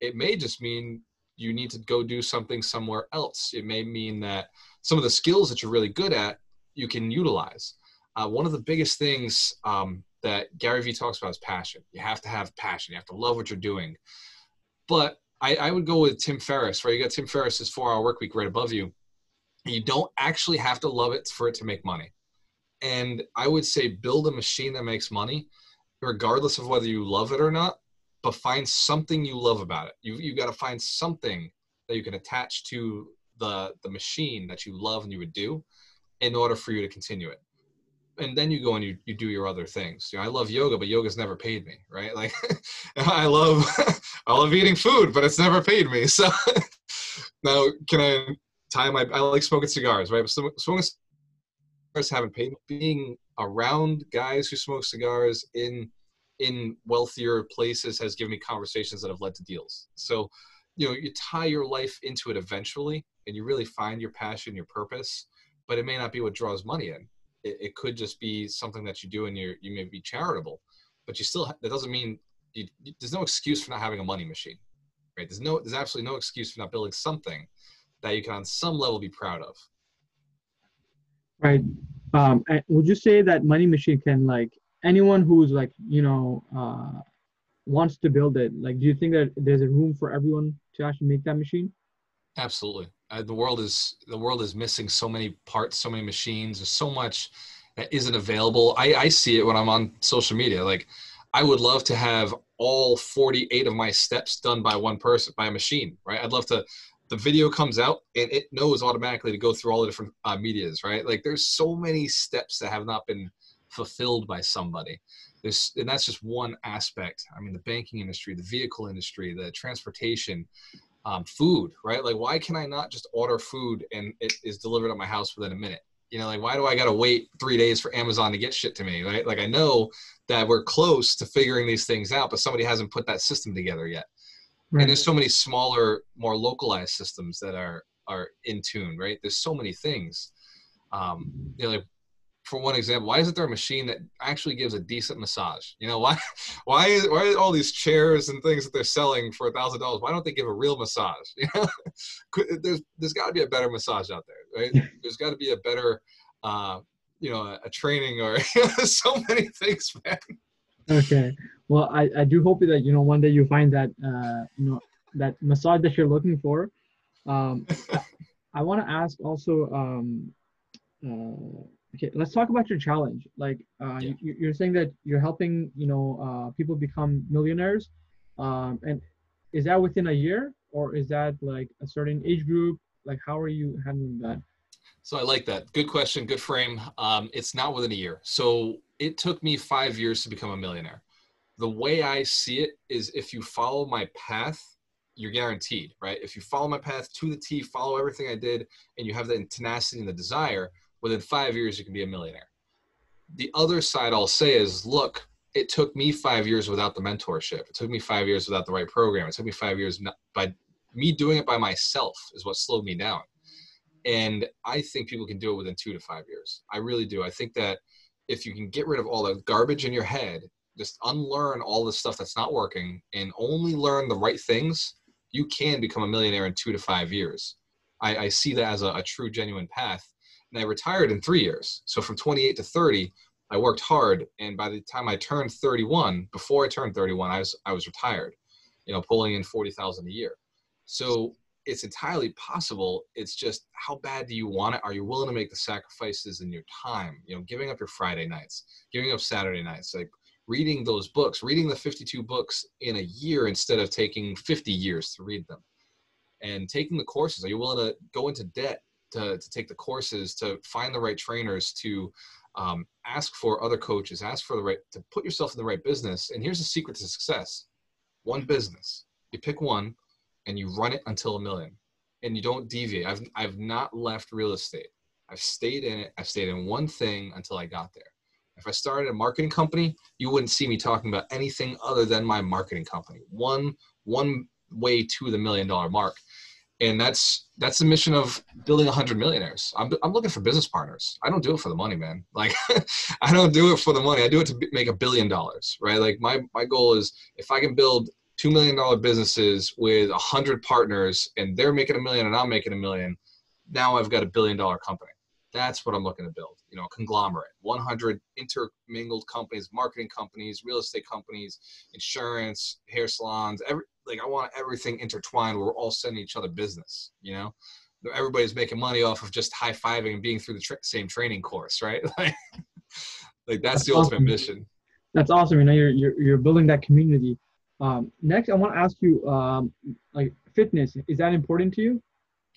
It may just mean you need to go do something somewhere else. It may mean that some of the skills that you're really good at, you can utilize uh, one of the biggest things um, that Gary Vee talks about is passion. You have to have passion. You have to love what you're doing. But I, I would go with Tim Ferriss, right? You got Tim Ferriss's four hour work week right above you. You don't actually have to love it for it to make money. And I would say build a machine that makes money, regardless of whether you love it or not. But find something you love about it. You you got to find something that you can attach to the the machine that you love and you would do, in order for you to continue it. And then you go and you, you do your other things. You know, I love yoga, but yoga's never paid me, right? Like I love I love eating food, but it's never paid me. So now can I tie my I like smoking cigars, right? But smoking cigars haven't paid me. Being around guys who smoke cigars in in wealthier places has given me conversations that have led to deals. So, you know, you tie your life into it eventually and you really find your passion, your purpose, but it may not be what draws money in. It, it could just be something that you do and you you may be charitable, but you still, that doesn't mean you, there's no excuse for not having a money machine, right? There's no, there's absolutely no excuse for not building something that you can on some level be proud of. Right. Um, would you say that money machine can like anyone who's like you know uh, wants to build it like do you think that there's a room for everyone to actually make that machine absolutely uh, the world is the world is missing so many parts so many machines. There's so much that isn't available. I i see it when i'm on social media. Like i would love to have all 48 of my steps done by one person by a machine right? I'd love to the video comes out and it knows automatically to go through all the different uh, medias right? Like there's so many steps that have not been fulfilled by somebody. There's, and that's just one aspect. I mean, the banking industry, the vehicle industry, the transportation, um, food, right? Like, why can I not just order food and it is delivered at my house within a minute? You know, like, why do I got to wait three days for Amazon to get shit to me, right? Like, I know that we're close to figuring these things out, but somebody hasn't put that system together yet. Right. And there's so many smaller, more localized systems that are are in tune, right? There's so many things. Um, you know, like for one example, why isn't there a machine that actually gives a decent massage? You know, why why is why all these chairs and things that they're selling for a thousand dollars? Why don't they give a real massage? You know, there's there's got to be a better massage out there, right? There's got to be a better, uh, you know, a, a training or so many things, man. Okay, well, I I do hope that you know one day you find that uh, you know that massage that you're looking for. Um, I, I want to ask also. Um, uh, okay let's talk about your challenge. Like uh, yeah. you, you're saying that you're helping you know uh, people become millionaires um, and is that within a year or is that like a certain age group? Like how are you handling that? So i like that. Good question good frame. Um, it's not within a year. So it took me five years to become a millionaire. The way i see it is if you follow my path you're guaranteed right? If you follow my path to the t follow everything i did and you have the tenacity and the desire within five years you can be a millionaire. The other side i'll say is look it took me five years without the mentorship. It took me five years without the right program. It took me five years by me doing it by myself is what slowed me down. And i think people can do it within two to five years. I really do. I think that if you can get rid of all the garbage in your head just unlearn all the stuff that's not working and only learn the right things you can become a millionaire in two to five years. I, I see that as a, a true genuine path and I retired in three years. So from 28 to 30, I worked hard, and by the time I turned 31, before I turned 31, I was I was retired, you know, pulling in 40,000 a year. So it's entirely possible. It's just how bad do you want it? Are you willing to make the sacrifices in your time? You know, giving up your Friday nights, giving up Saturday nights, like reading those books, reading the 52 books in a year instead of taking 50 years to read them, and taking the courses. Are you willing to go into debt to, to take the courses, to find the right trainers, to um, ask for other coaches, ask for the right, to put yourself in the right business. And here's the secret to success one business. You pick one and you run it until a million and you don't deviate. I've, I've not left real estate. I've stayed in it. I've stayed in one thing until I got there. If I started a marketing company, you wouldn't see me talking about anything other than my marketing company. One, one way to the million dollar mark and that's that's the mission of building 100 millionaires. I'm, I'm looking for business partners. I don't do it for the money man. Like i don't do it for the money. I do it to make a billion dollars right? Like my my goal is if i can build $2 million businesses with 100 partners and they're making a million and i'm making a million now i've got a billion dollar company. That's what i'm looking to build you know a conglomerate. 100 intermingled companies marketing companies real estate companies insurance hair salons every like I want everything intertwined. We're all sending each other business. You know, everybody's making money off of just high fiving and being through the tra- same training course, right? like that's, that's the ultimate mission. That's awesome. You know, you're you're, you're building that community. Um, next, I want to ask you, um, like fitness, is that important to you?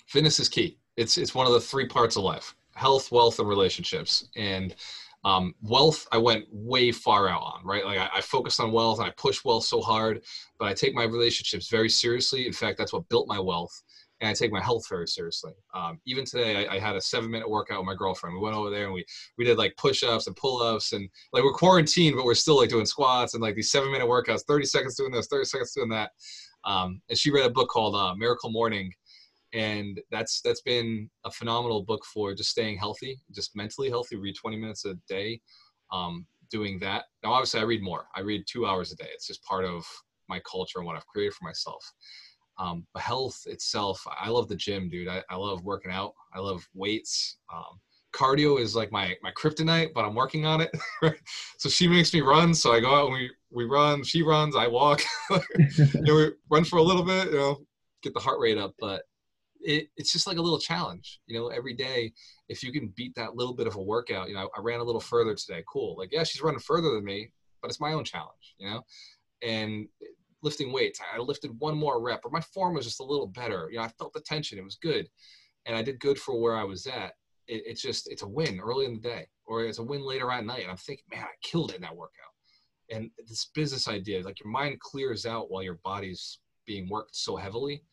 Fitness is key. It's it's one of the three parts of life: health, wealth, and relationships. And um, wealth, I went way far out on, right? Like I, I focused on wealth and I push wealth so hard, but I take my relationships very seriously. In fact, that's what built my wealth and I take my health very seriously. Um, even today, I, I, had a seven minute workout with my girlfriend. We went over there and we we did like push ups and pull ups and like we're quarantined, but we're still like doing squats and like these seven minute workouts, thirty seconds doing this, thirty seconds doing that. Um, and she read a book called uh, Miracle Morning, and that's that's been a phenomenal book for just staying healthy, just mentally healthy. Read twenty minutes a day. Um, doing that now obviously i read more i read two hours a day it's just part of my culture and what i've created for myself um, health itself, I love the gym, dude. I, I love working out. I love weights. Um, cardio is like my my kryptonite, but I'm working on it. so she makes me run, so I go out and we we run. She runs, I walk. you know, we run for a little bit, you know, get the heart rate up. But it, it's just like a little challenge, you know. Every day, if you can beat that little bit of a workout, you know, I ran a little further today. Cool. Like, yeah, she's running further than me, but it's my own challenge, you know. And lifting weights. I lifted one more rep, or my form was just a little better. You know, I felt the tension; it was good, and I did good for where I was at. It, it's just it's a win early in the day, or it's a win later at night. And I'm thinking, man, I killed it in that workout. And this business idea, like your mind clears out while your body's being worked so heavily,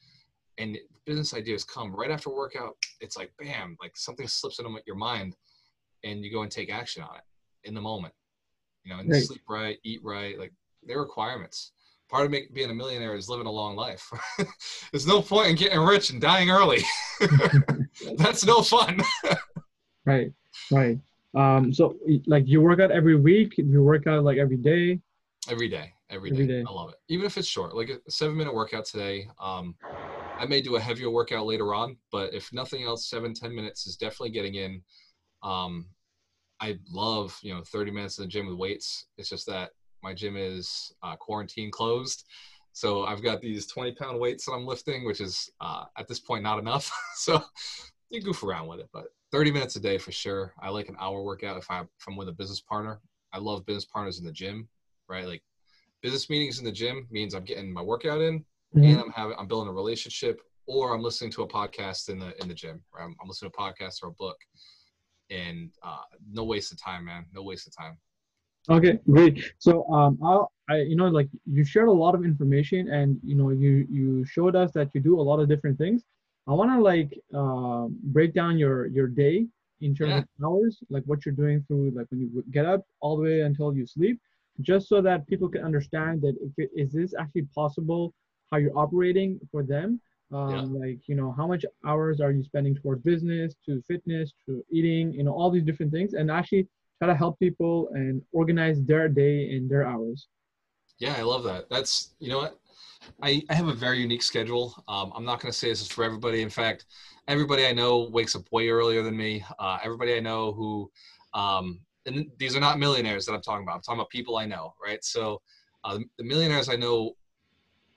and business ideas come right after workout. It's like bam, like something slips into your mind, and you go and take action on it in the moment. You know, and right. sleep right, eat right, like they're requirements part of make, being a millionaire is living a long life. There's no point in getting rich and dying early. That's no fun. right, right. Um, so like you work out every week, you work out like every day. Every day, every day. Every day. I love it. Even if it's short, like a seven minute workout today. Um, I may do a heavier workout later on, but if nothing else, seven, 10 minutes is definitely getting in. Um, I love, you know, 30 minutes in the gym with weights. It's just that my gym is uh, quarantine closed. So I've got these 20 pound weights that I'm lifting, which is uh, at this point not enough. so you goof around with it, but 30 minutes a day for sure. I like an hour workout if, I, if I'm with a business partner. I love business partners in the gym, right? Like business meetings in the gym means I'm getting my workout in mm-hmm. and I'm having, I'm building a relationship or I'm listening to a podcast in the, in the gym, right? I'm, I'm listening to a podcast or a book and uh, no waste of time, man. No waste of time. Okay, great. So um, I'll, I, you know, like you shared a lot of information, and you know, you you showed us that you do a lot of different things. I want to like uh, break down your your day in terms yeah. of hours, like what you're doing through like when you get up all the way until you sleep, just so that people can understand that if it, is this actually possible, how you're operating for them. Um, yeah. Like you know, how much hours are you spending towards business, to fitness, to eating, you know, all these different things, and actually try to help people and organize their day and their hours. Yeah, I love that. That's you know what I, I have a very unique schedule. Um, I'm not going to say this is for everybody. In fact, everybody I know wakes up way earlier than me. Uh, everybody I know who, um, and these are not millionaires that I'm talking about. I'm talking about people I know, right? So uh, the millionaires I know,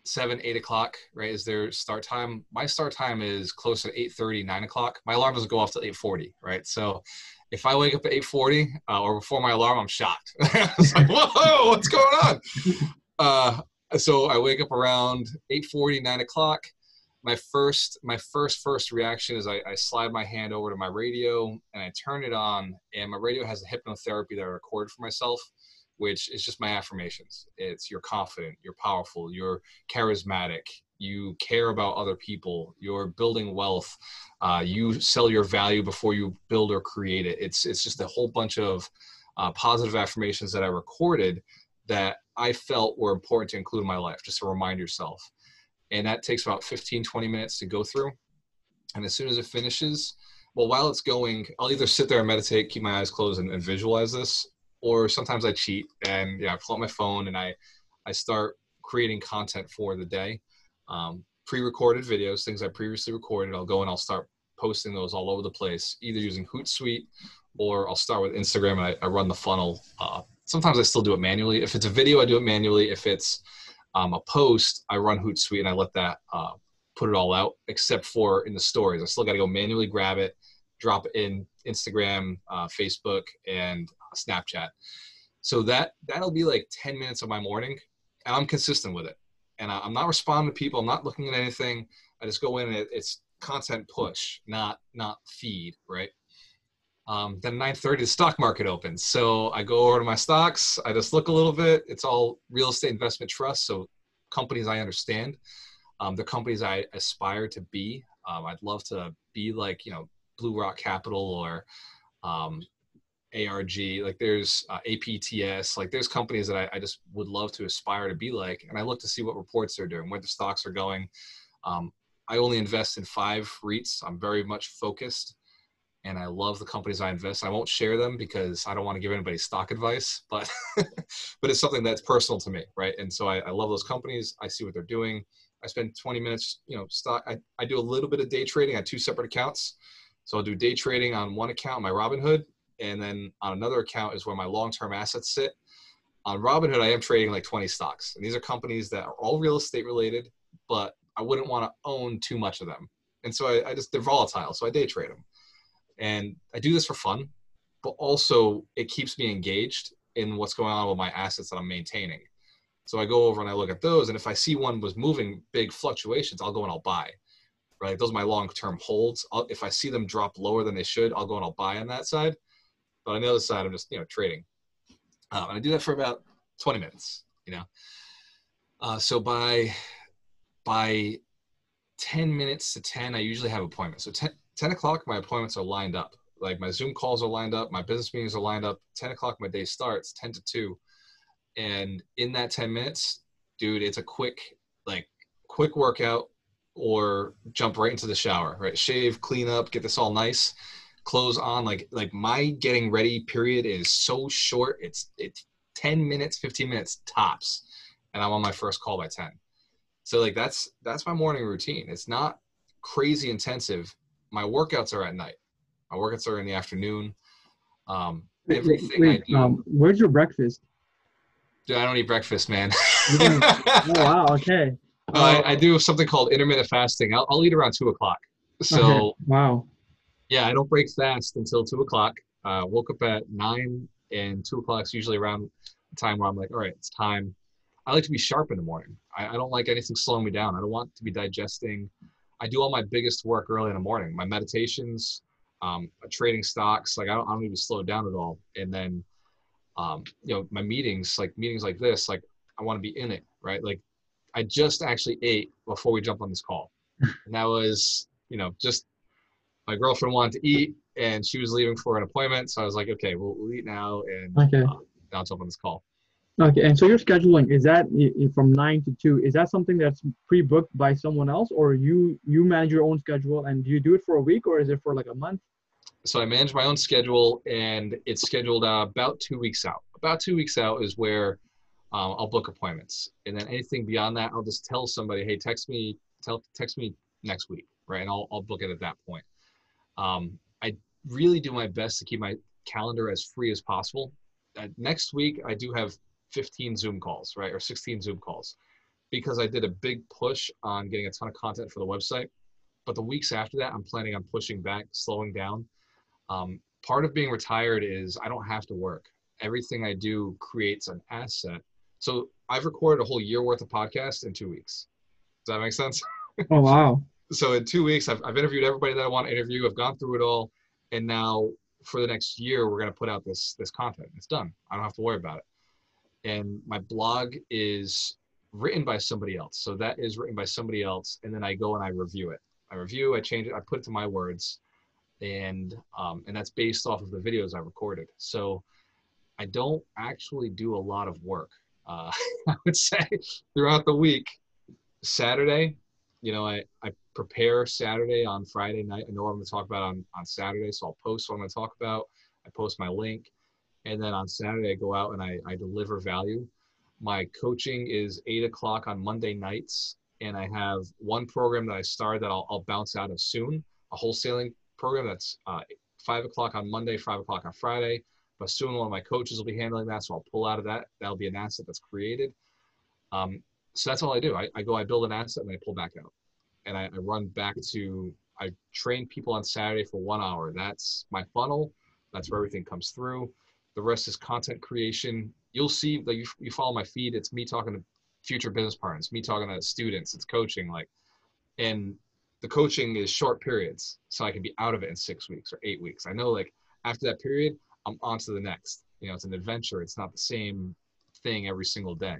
seven, eight o'clock, right, is their start time. My start time is close to 8:30, 9 o'clock. My alarm doesn't go off till 8:40, right? So if I wake up at 8:40 uh, or before my alarm, I'm shocked. it's like, whoa, what's going on? Uh, so I wake up around 8:40, 9 o'clock. My first, my first, first reaction is I, I, slide my hand over to my radio and I turn it on, and my radio has a hypnotherapy that I record for myself, which is just my affirmations. It's you're confident, you're powerful, you're charismatic, you care about other people, you're building wealth, uh, you sell your value before you build or create it. It's it's just a whole bunch of uh, positive affirmations that I recorded that I felt were important to include in my life, just to remind yourself. And that takes about 15, 20 minutes to go through. And as soon as it finishes, well, while it's going, I'll either sit there and meditate, keep my eyes closed, and, and visualize this, or sometimes I cheat and yeah, I pull out my phone and I I start creating content for the day um, pre-recorded videos, things I previously recorded. I'll go and I'll start posting those all over the place, either using Hootsuite or I'll start with Instagram and I, I run the funnel. Uh, sometimes I still do it manually. If it's a video, I do it manually. If it's um, a post, I run Hootsuite and I let that uh, put it all out, except for in the stories. I still got to go manually grab it, drop it in Instagram, uh, Facebook, and Snapchat. So that that'll be like 10 minutes of my morning, and I'm consistent with it. And I, am not responding to people. I'm not looking at anything. I just go in and it, it's content push, not not feed, right? Um, then 9:30 the stock market opens, so I go over to my stocks. I just look a little bit. It's all real estate investment trust, so companies I understand. Um, the companies I aspire to be. Um, I'd love to be like you know Blue Rock Capital or um, ARG. Like there's uh, APTS. Like there's companies that I, I, just would love to aspire to be like. And I look to see what reports they're doing, where the stocks are going. Um, I only invest in five REITs. I'm very much focused, and I love the companies I invest. In. I won't share them because I don't want to give anybody stock advice, but but it's something that's personal to me, right? And so I, I love those companies. I see what they're doing. I spend 20 minutes, you know, stock. I, I do a little bit of day trading. I have two separate accounts. So I'll do day trading on one account, my Robinhood, and then on another account is where my long-term assets sit. On Robinhood, I am trading like 20 stocks, and these are companies that are all real estate related, but I wouldn't want to own too much of them. And so I, I just they're volatile, so I day trade them, and I do this for fun, but also it keeps me engaged in what's going on with my assets that I'm maintaining. So I go over and I look at those, and if I see one was moving big fluctuations, I'll go and I'll buy. Right, those are my long-term holds. I'll, if I see them drop lower than they should, I'll go and I'll buy on that side. But on the other side, I'm just you know trading, um, and I do that for about 20 minutes. You know, uh, so by by 10 minutes to 10, I usually have appointments. So 10, 10 o'clock, my appointments are lined up. Like my Zoom calls are lined up, my business meetings are lined up. 10 o'clock, my day starts. 10 to 2, and in that 10 minutes, dude, it's a quick like quick workout or jump right into the shower. Right, shave, clean up, get this all nice clothes on like like my getting ready period is so short it's it's 10 minutes 15 minutes tops and i'm on my first call by 10 so like that's that's my morning routine. It's not crazy intensive. My workouts are at night. My workouts are in the afternoon. Um everything wait, I do, um, where's your breakfast? Dude i don't eat breakfast man. Oh wow okay. Uh, I, I, do something called intermittent fasting. I'll, I'll eat around two o'clock. so okay. wow yeah, I don't break fast until two o'clock. Uh, woke up at nine, and two o'clock is usually around the time where I'm like, all right, it's time. I like to be sharp in the morning. I, I don't like anything slowing me down. I don't want to be digesting. I do all my biggest work early in the morning. My meditations, um, trading stocks. Like I don't, I don't even slow down at all. And then, um, you know, my meetings, like meetings like this, like I want to be in it, right? Like I just actually ate before we jump on this call, and that was, you know, just my girlfriend wanted to eat and she was leaving for an appointment. So I was like, okay, we'll, we'll eat now and okay. uh, now jump on this call. Okay, and so your scheduling is that from nine to two? Is that something that's pre-booked by someone else, or you you manage your own schedule and do you do it for a week or is it for like a month? So I manage my own schedule, and it's scheduled uh, about two weeks out. About two weeks out is where um, I'll book appointments, and then anything beyond that, I'll just tell somebody, hey, text me, tell text me next week, right? And I'll I'll book it at that point. Um, I really do my best to keep my calendar as free as possible. Uh, next week, I do have 15 Zoom calls, right, or 16 Zoom calls, because I did a big push on getting a ton of content for the website. But the weeks after that, I'm planning on pushing back, slowing down. Um, part of being retired is I don't have to work. Everything I do creates an asset. So I've recorded a whole year worth of podcasts in two weeks. Does that make sense? Oh wow! So in two weeks, I've, I've interviewed everybody that I want to interview. I've gone through it all, and now for the next year, we're going to put out this this content. It's done. I don't have to worry about it. And my blog is written by somebody else. So that is written by somebody else, and then I go and I review it. I review, I change it, I put it to my words, and um, and that's based off of the videos I recorded. So I don't actually do a lot of work. Uh, I would say throughout the week. Saturday, you know, I, I prepare Saturday on Friday night. I know what I'm going to talk about on, on Saturday, so I'll post what I'm going to talk about. I post my link. And then on Saturday, I go out and I, I deliver value. My coaching is 8 o'clock on Monday nights. And I have one program that I started that I'll, I'll bounce out of soon, a wholesaling program that's uh, 5 o'clock on Monday, 5 o'clock on Friday. But soon one of my coaches will be handling that, so I'll pull out of that. That'll be an asset that's created. Um, so that's all I do. I, I go, I build an asset, and I pull back out and I, I run back to I train people on Saturday for one hour. That's my funnel. That's where everything comes through. The rest is content creation. You'll see, like you, you follow my feed. It's me talking to future business partners, me talking to students. It's coaching, like, and the coaching is short periods, so I can be out of it in six weeks or eight weeks. I know, like after that period, I'm on to the next. You know, it's an adventure. It's not the same thing every single day.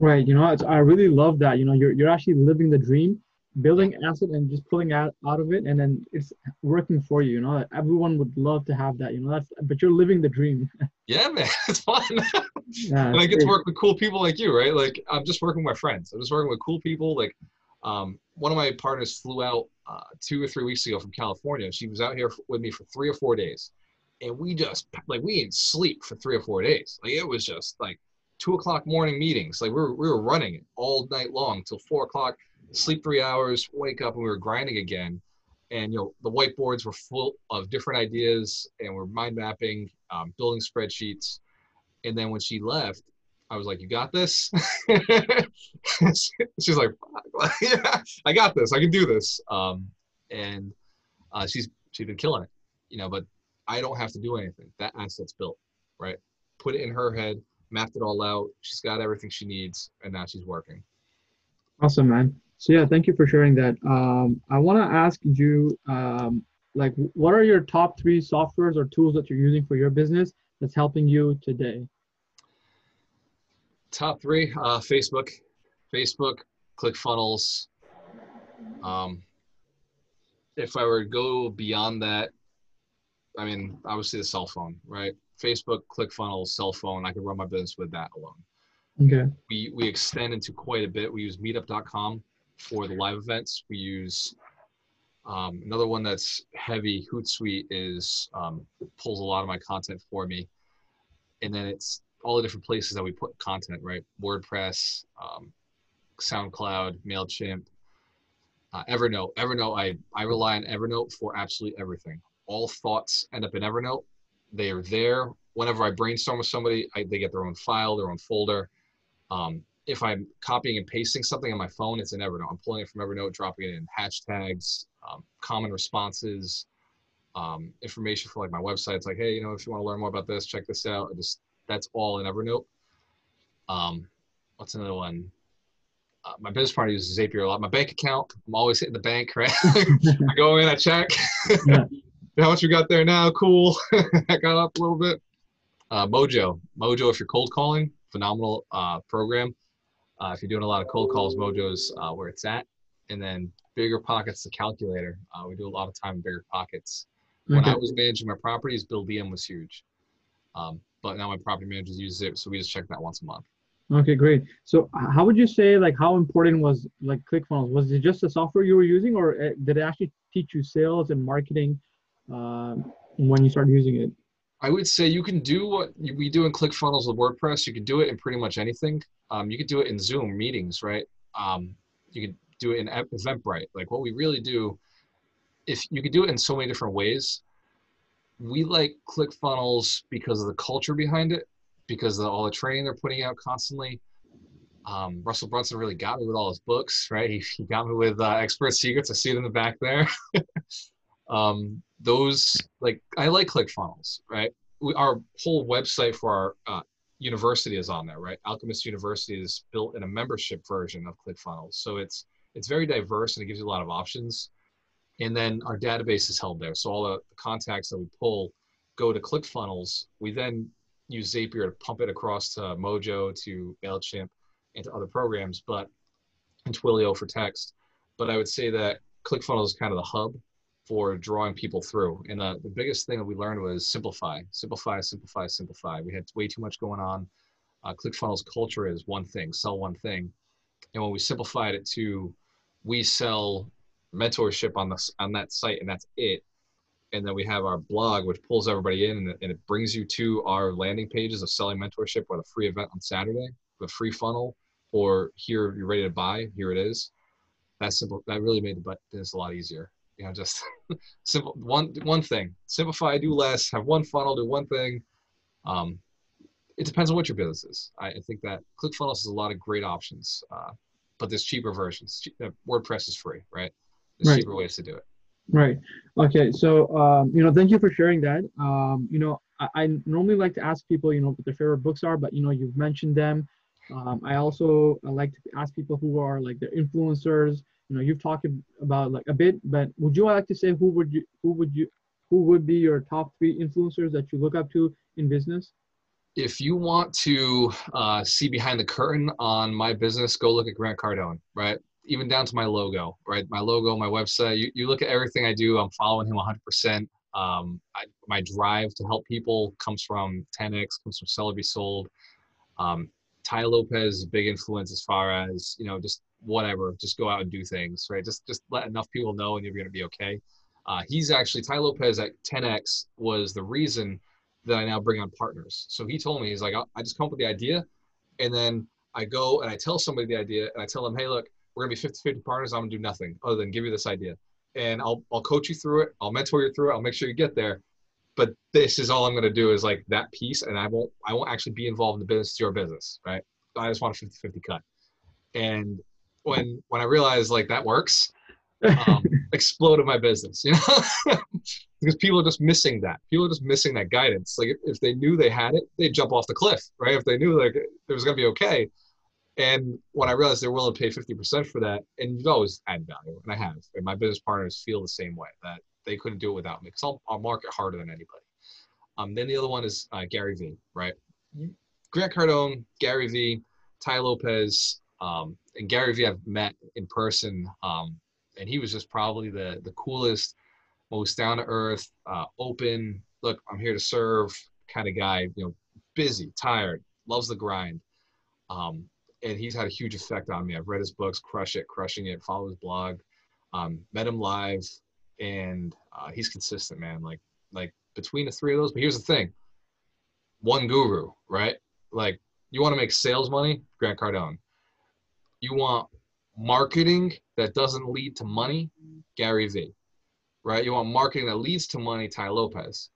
Right. You know, I really love that. You know, you're you're actually living the dream, building asset and just pulling out out of it, and then it's working for you. You know, everyone would love to have that. You know, that's but you're living the dream. Yeah, man, it's fun. yeah, and I get to work with cool people like you, right? Like I'm just working with my friends. I'm just working with cool people. Like, um, one of my partners flew out uh, two or three weeks ago from California. She was out here with me for three or four days, and we just like we didn't sleep for three or four days. Like it was just like two o'clock morning meetings. Like we were, we were running all night long till four o'clock, sleep three hours, wake up, and we were grinding again. And you know the whiteboards were full of different ideas, and we're mind mapping, um, building spreadsheets. And then when she left, I was like, "You got this." she's like, "Yeah, I got this. I can do this." Um, and uh, she's she's been killing it, you know. But I don't have to do anything. That asset's built, right? Put it in her head mapped it all out. She's got everything she needs, and now she's working. Awesome, man. So yeah, thank you for sharing that. Um, I want to ask you, um, like, what are your top three softwares or tools that you're using for your business that's helping you today? Top three: uh, Facebook, Facebook, ClickFunnels. Um, if I were to go beyond that, I mean, obviously the cell phone, right? Facebook, ClickFunnels, cell phone. I could run my business with that alone. Okay. We we extend into quite a bit. We use Meetup.com for the live events. We use um, another one that's heavy. Hootsuite is um, pulls a lot of my content for me, and then it's all the different places that we put content. Right, WordPress, um, SoundCloud, Mailchimp, uh, Evernote. Evernote. I I rely on Evernote for absolutely everything. All thoughts end up in Evernote they are there. Whenever I brainstorm with somebody, I, they get their own file, their own folder. Um, if I'm copying and pasting something on my phone, it's in Evernote. I'm pulling it from Evernote, dropping it in hashtags, um, common responses, um, information for like my website. It's like, hey, you know, if you want to learn more about this, check this out. just that's all in Evernote. Um, what's another one? Uh, my business partner uses Zapier a lot. My bank account, I'm always hitting the bank, right? I go in, I check. Yeah how much we got there now? Cool. that got up a little bit. Uh, Mojo, Mojo, if you're cold calling, phenomenal uh, program. Uh, if you're doing a lot of cold calls, Mojo's uh, where it's at. And then BiggerPockets, the calculator. Uh, we do a lot of time in BiggerPockets. When I was managing my properties, Buildium was huge. Um, but now my property managers use it, so we just check that once a month. Okay, great. So how would you say like how important was like ClickFunnels? Was it just the software you were using, or uh, did it actually teach you sales and marketing uh, when you started using it? I would say you can do what we do in ClickFunnels with WordPress. You can do it in pretty much anything. Um, you could do it in Zoom meetings, right? Um, you could do it in Eventbrite. Like what we really do, if you could do it in so many different ways. We like ClickFunnels because of the culture behind it, because of all the training they're putting out constantly. Um, Russell Brunson really got me with all his books, right? He, he got me with uh, Expert Secrets. I see it in the back there. um, those like I like ClickFunnels, right? We, our whole website for our uh, university is on there, right? Alchemist University is built in a membership version of ClickFunnels, so it's it's very diverse and it gives you a lot of options. And then our database is held there, so all the contacts that we pull go to ClickFunnels. We then use Zapier to pump it across to Mojo, to Mailchimp, and to other programs, but and Twilio for text. But I would say that ClickFunnels is kind of the hub for drawing people through. And uh, the biggest thing that we learned was simplify, simplify, simplify, simplify. We had way too much going on. Uh, ClickFunnels culture is one thing, sell one thing. And when we simplified it to, we sell mentorship on this on that site, and that's it. And then we have our blog, which pulls everybody in, and, and it brings you to our landing pages of selling mentorship or the free event on Saturday, the free funnel, or here you're ready to buy. Here it is. That simple. That really made the business a lot easier you know just simple one one thing simplify do less have one funnel do one thing um, it depends on what your business is i, I think that clickfunnels has a lot of great options uh, but there's cheaper versions uh, wordpress is free right there's right. cheaper ways to do it Right. Okay. So, um, you know, thank you for sharing that. Um, you know, I, I, normally like to ask people, you know, what their favorite books are, but you know, you've mentioned them. Um, I also I like to ask people who are like their influencers. You know, you've talked about like a bit, but would you like to say who would you who would you who would be your top three influencers that you look up to in business? If you want to uh, see behind the curtain on my business, go look at Grant Cardone, right? Even down to my logo, right? My logo, my website. You, you look at everything I do. I'm following him 100%. Um, I, my drive to help people comes from 10x, comes from Sell Sold. Um, Tai Lopez, big influence as far as you know, just whatever, just go out and do things, right? Just just let enough people know, and you're going to be okay. Uh, he's actually Tai Lopez at 10x was the reason that I now bring on partners. So he told me he's like, I just come up with the idea, and then I go and I tell somebody the idea, and I tell them, hey, look, we're gonna be 50-50 partners. I'm gonna do nothing other than give you this idea, and I'll I'll coach you through it. I'll mentor you through it. I'll make sure you get there. But this is all I'm gonna do is like that piece, and I won't I won't actually be involved in the business. It's your business, right? I just want a 50-50 cut. And when when I realized like that works, um, exploded my business, you know, because people are just missing that. People are just missing that guidance. Like if, if they knew they had it, they'd jump off the cliff, right? If they knew like it was gonna be okay. And when I realized they're willing to pay 50% for that, and you always add value, and I have, and my business partners feel the same way that they couldn't do it without me because I'll, I'll market harder than anybody. Um, then the other one is uh, Gary Vee, right? Grant Cardone, Gary Vee, Tai Lopez, um, and Gary Vee I've met in person, um, and he was just probably the the coolest, most down to earth, uh, open. Look, I'm here to serve kind of guy. You know, busy, tired, loves the grind. Um, and he's had a huge effect on me. I've read his books, Crush It, Crushing It, follow his blog, um, met him live, and uh, he's consistent, man. Like like between the three of those. But here's the thing: one guru, right? Like you want to make sales money, Grant Cardone. You want marketing that doesn't lead to money, Gary Vee. Right? You want marketing that leads to money, Tai Lopez.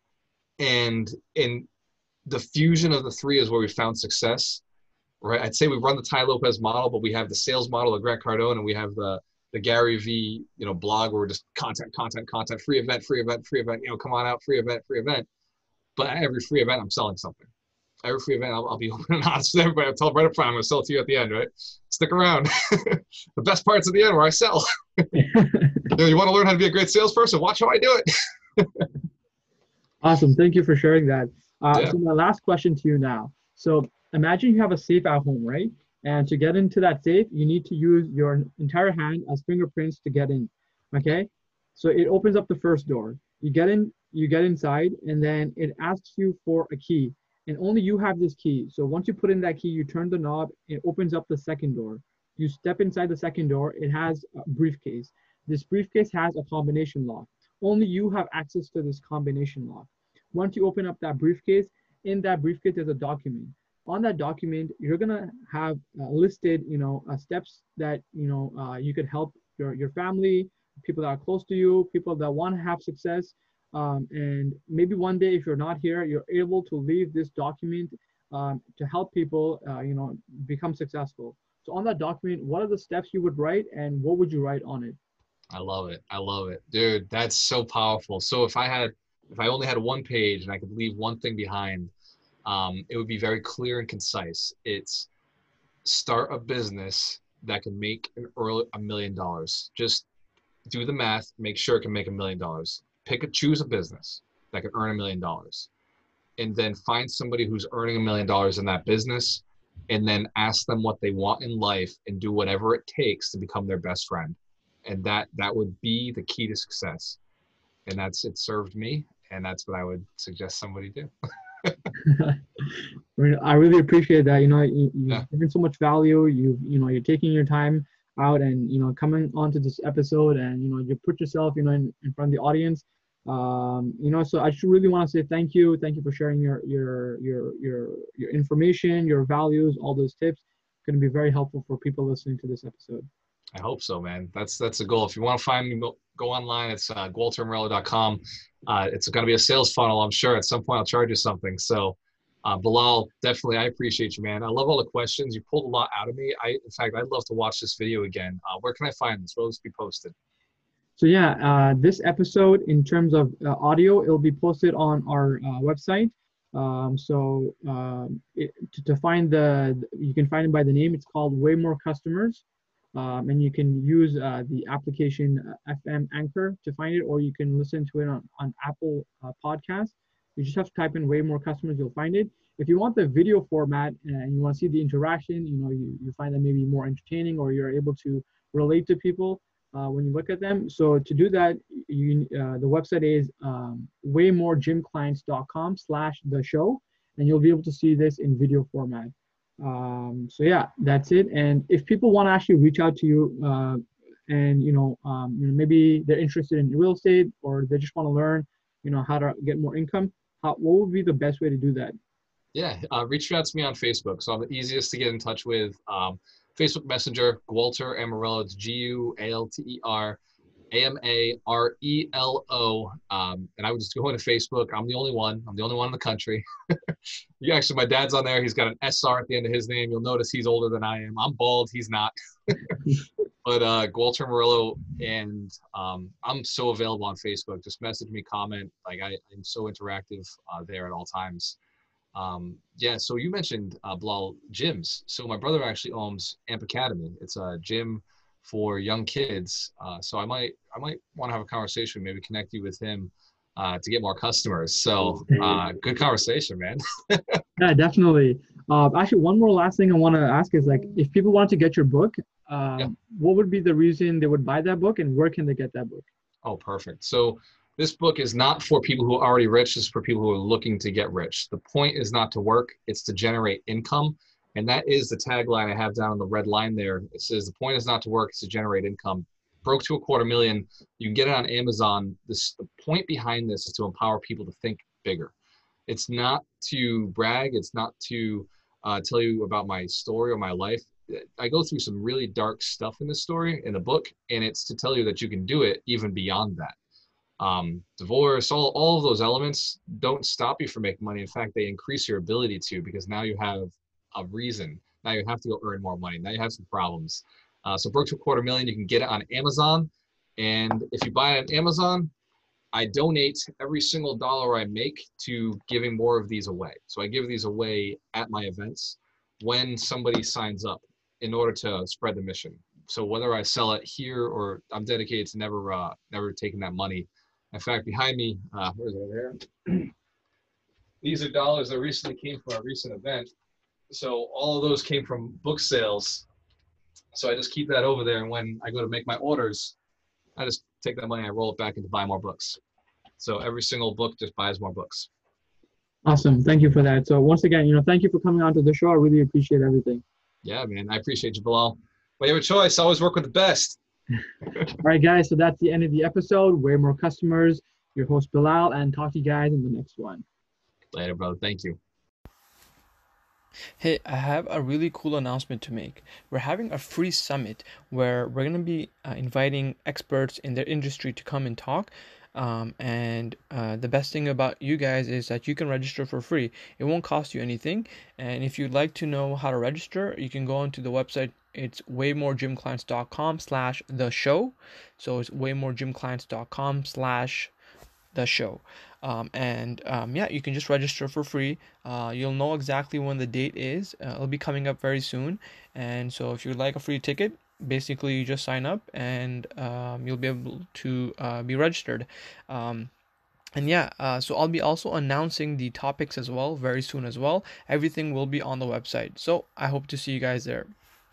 And in the fusion of the three is where we found success. Right? I'd say we run the Tai Lopez model, but we have the sales model of Grant Cardone and we have the the Gary Vee, you know, blog where we're just content, content, content, free event, free event, free event, you know, come on out, free event, free event. But at every free event, I'm selling something every free event, I'll, I'll be open and honest with everybody. I'll tell right up front, I'm going to sell it to you at the end, right? Stick around. the best part's at the end where I sell. you, know, you want to learn how to be a great salesperson? Watch how I do it. awesome. Thank you for sharing that. Uh, yeah. So my last question to you now. So imagine you have a safe at home, right? And to get into that safe, you need to use your entire hand as fingerprints to get in. Okay. So it opens up the first door. You get in, you get inside, and then it asks you for a key and only you have this key. So once you put in that key, you turn the knob, it opens up the second door. You step inside the second door, it has a briefcase. This briefcase has a combination lock. Only you have access to this combination lock. Once you open up that briefcase, in that briefcase there's a document. On that document, you're gonna have uh, listed, you know, uh, steps that you know uh, you could help your your family, people that are close to you, people that want to have success, um, and maybe one day, if you're not here, you're able to leave this document um, to help people, uh, you know, become successful. So on that document, what are the steps you would write and what would you write on it? I love it. I love it. Dude, that's so powerful. So if I had, if I only had one page and I could leave one thing behind, um, it would be very clear and concise. It's start a business that can make an early, a million dollars. Just do the math, make sure it can make a million dollars. Pick a choose a business that can earn a million dollars. And then find somebody who's earning a million dollars in that business and then ask them what they want in life and do whatever it takes to become their best friend. And that that would be the key to success. And that's it served me and that's what i would suggest somebody do I, mean, I really appreciate that. You know you, you've yeah. given so much value. You you know you're taking your time out and you know coming onto this episode and you know you put yourself you know in, in front of the audience. Um you know so i should really want to say thank you. Thank you for sharing your your your your your information your values all those tips. Going to be very helpful for people listening to this episode. I hope so man. That's that's the goal. If you want to find me go online. It's uh, gualteramarelo.com uh, it's going to be a sales funnel i'm sure at some point i'll charge you something so uh, Bilal, definitely, I appreciate you, man. I love all the questions. You pulled a lot out of me. I, in fact, I'd love to watch this video again. Uh, where can I find this? Will this be posted? So yeah, uh, this episode in terms of uh, audio, it'll be posted on our uh, website. Um, so um, it, to, to, find the, you can find it by the name. It's called Way More Customers, um, and you can use uh, the application uh, FM Anchor to find it, or you can listen to it on on Apple uh, Podcast. You just have to type in Way More Customers, you'll find it. If you want the video format and you want to see the interaction, you know, you, you find that maybe more entertaining, or you're able to relate to people uh, when you look at them. So to do that, you, uh, the website is um, waymoregymclients.com slash the show, and you'll be able to see this in video format. Um, so yeah, that's it. And if people want to actually reach out to you, uh, and you know, um, you know, maybe they're interested in real estate or they just want to learn, you know, how to get more income, how, what would be the best way to do that? Yeah, uh, reach out to me on Facebook. So I'm the easiest to get in touch with. Um, Facebook Messenger, Gualter Amarelo. It's G U A L T R A M A R E L O. Um, and I would just go into Facebook. I'm the only one. I'm the only one in the country. you actually, my dad's on there. He's got an SR at the end of his name. You'll notice he's older than I am. I'm bald. He's not. but uh, Gualter Amarelo, and um, I'm so available on Facebook. Just message me, comment. Like I, I'm so interactive uh, there at all times. Um, yeah, so you mentioned uh, Bilal gyms. So my brother actually owns Amp Academy. It's a gym for young kids. Uh, so I might I might want to have a conversation, maybe connect you with him uh, to get more customers. So uh, good conversation, man. yeah, definitely. Uh, actually, one more last thing I want to ask is like, if people want to get your book, um, yeah. what would be the reason they would buy that book, and where can they get that book? Oh, perfect. So this book is not for people who are already rich. It's for people who are looking to get rich. The point is not to work, it's to generate income. And that is the tagline I have down on the red line there. It says the point is not to work, it's to generate income. Broke to a quarter million. You can get it on Amazon. This the point behind this is to empower people to think bigger. It's not to brag, it's not to uh, tell you about my story or my life. I go through some really dark stuff in this story in the book, and it's to tell you that you can do it even beyond that um, divorce, all, all of those elements don't stop you from making money. In fact, they increase your ability to because now you have a reason. Now you have to go earn more money. Now you have some problems. Uh, so to a Quarter Million, you can get it on Amazon. And if you buy it on Amazon, I donate every single dollar I make to giving more of these away. So I give these away at my events when somebody signs up in order to spread the mission. So whether I sell it here or I'm dedicated to never, uh, never taking that money in fact, behind me, uh, where's it over here? These are dollars that recently came from a recent event. So all of those came from book sales. So I just keep that over there. And when I go to make my orders, I just take that money, I roll it back into buy more books. So every single book just buys more books. Awesome. Thank you for that. So once again, you know, thank you for coming on to the show. I really appreciate everything. Yeah, man. I appreciate you, Bilal. But you have a choice. Always work with the best. All right, guys. So that's the end of the episode. Way more customers. Your host Bilal, and talk to you guys in the next one. Later, brother. Thank you. Hey, I have a really cool announcement to make. We're having a free summit where we're going to be uh, inviting experts in their industry to come and talk. Um, and uh, the best thing about you guys is that you can register for free. It won't cost you anything. And if you'd like to know how to register, you can go onto the website it's waymoregymclients.com slash the show so it's waymoregymclients.com slash the show. Um, and um, yeah you can just register for free. Uh, you'll know exactly when the date is. Uh, it'll be coming up very soon. And so if you'd like a free ticket basically you just sign up and um, you'll be able to uh, be registered. Um, and yeah uh, so i'll be also announcing the topics as well very soon as well. Everything will be on the website. So i hope to see you guys there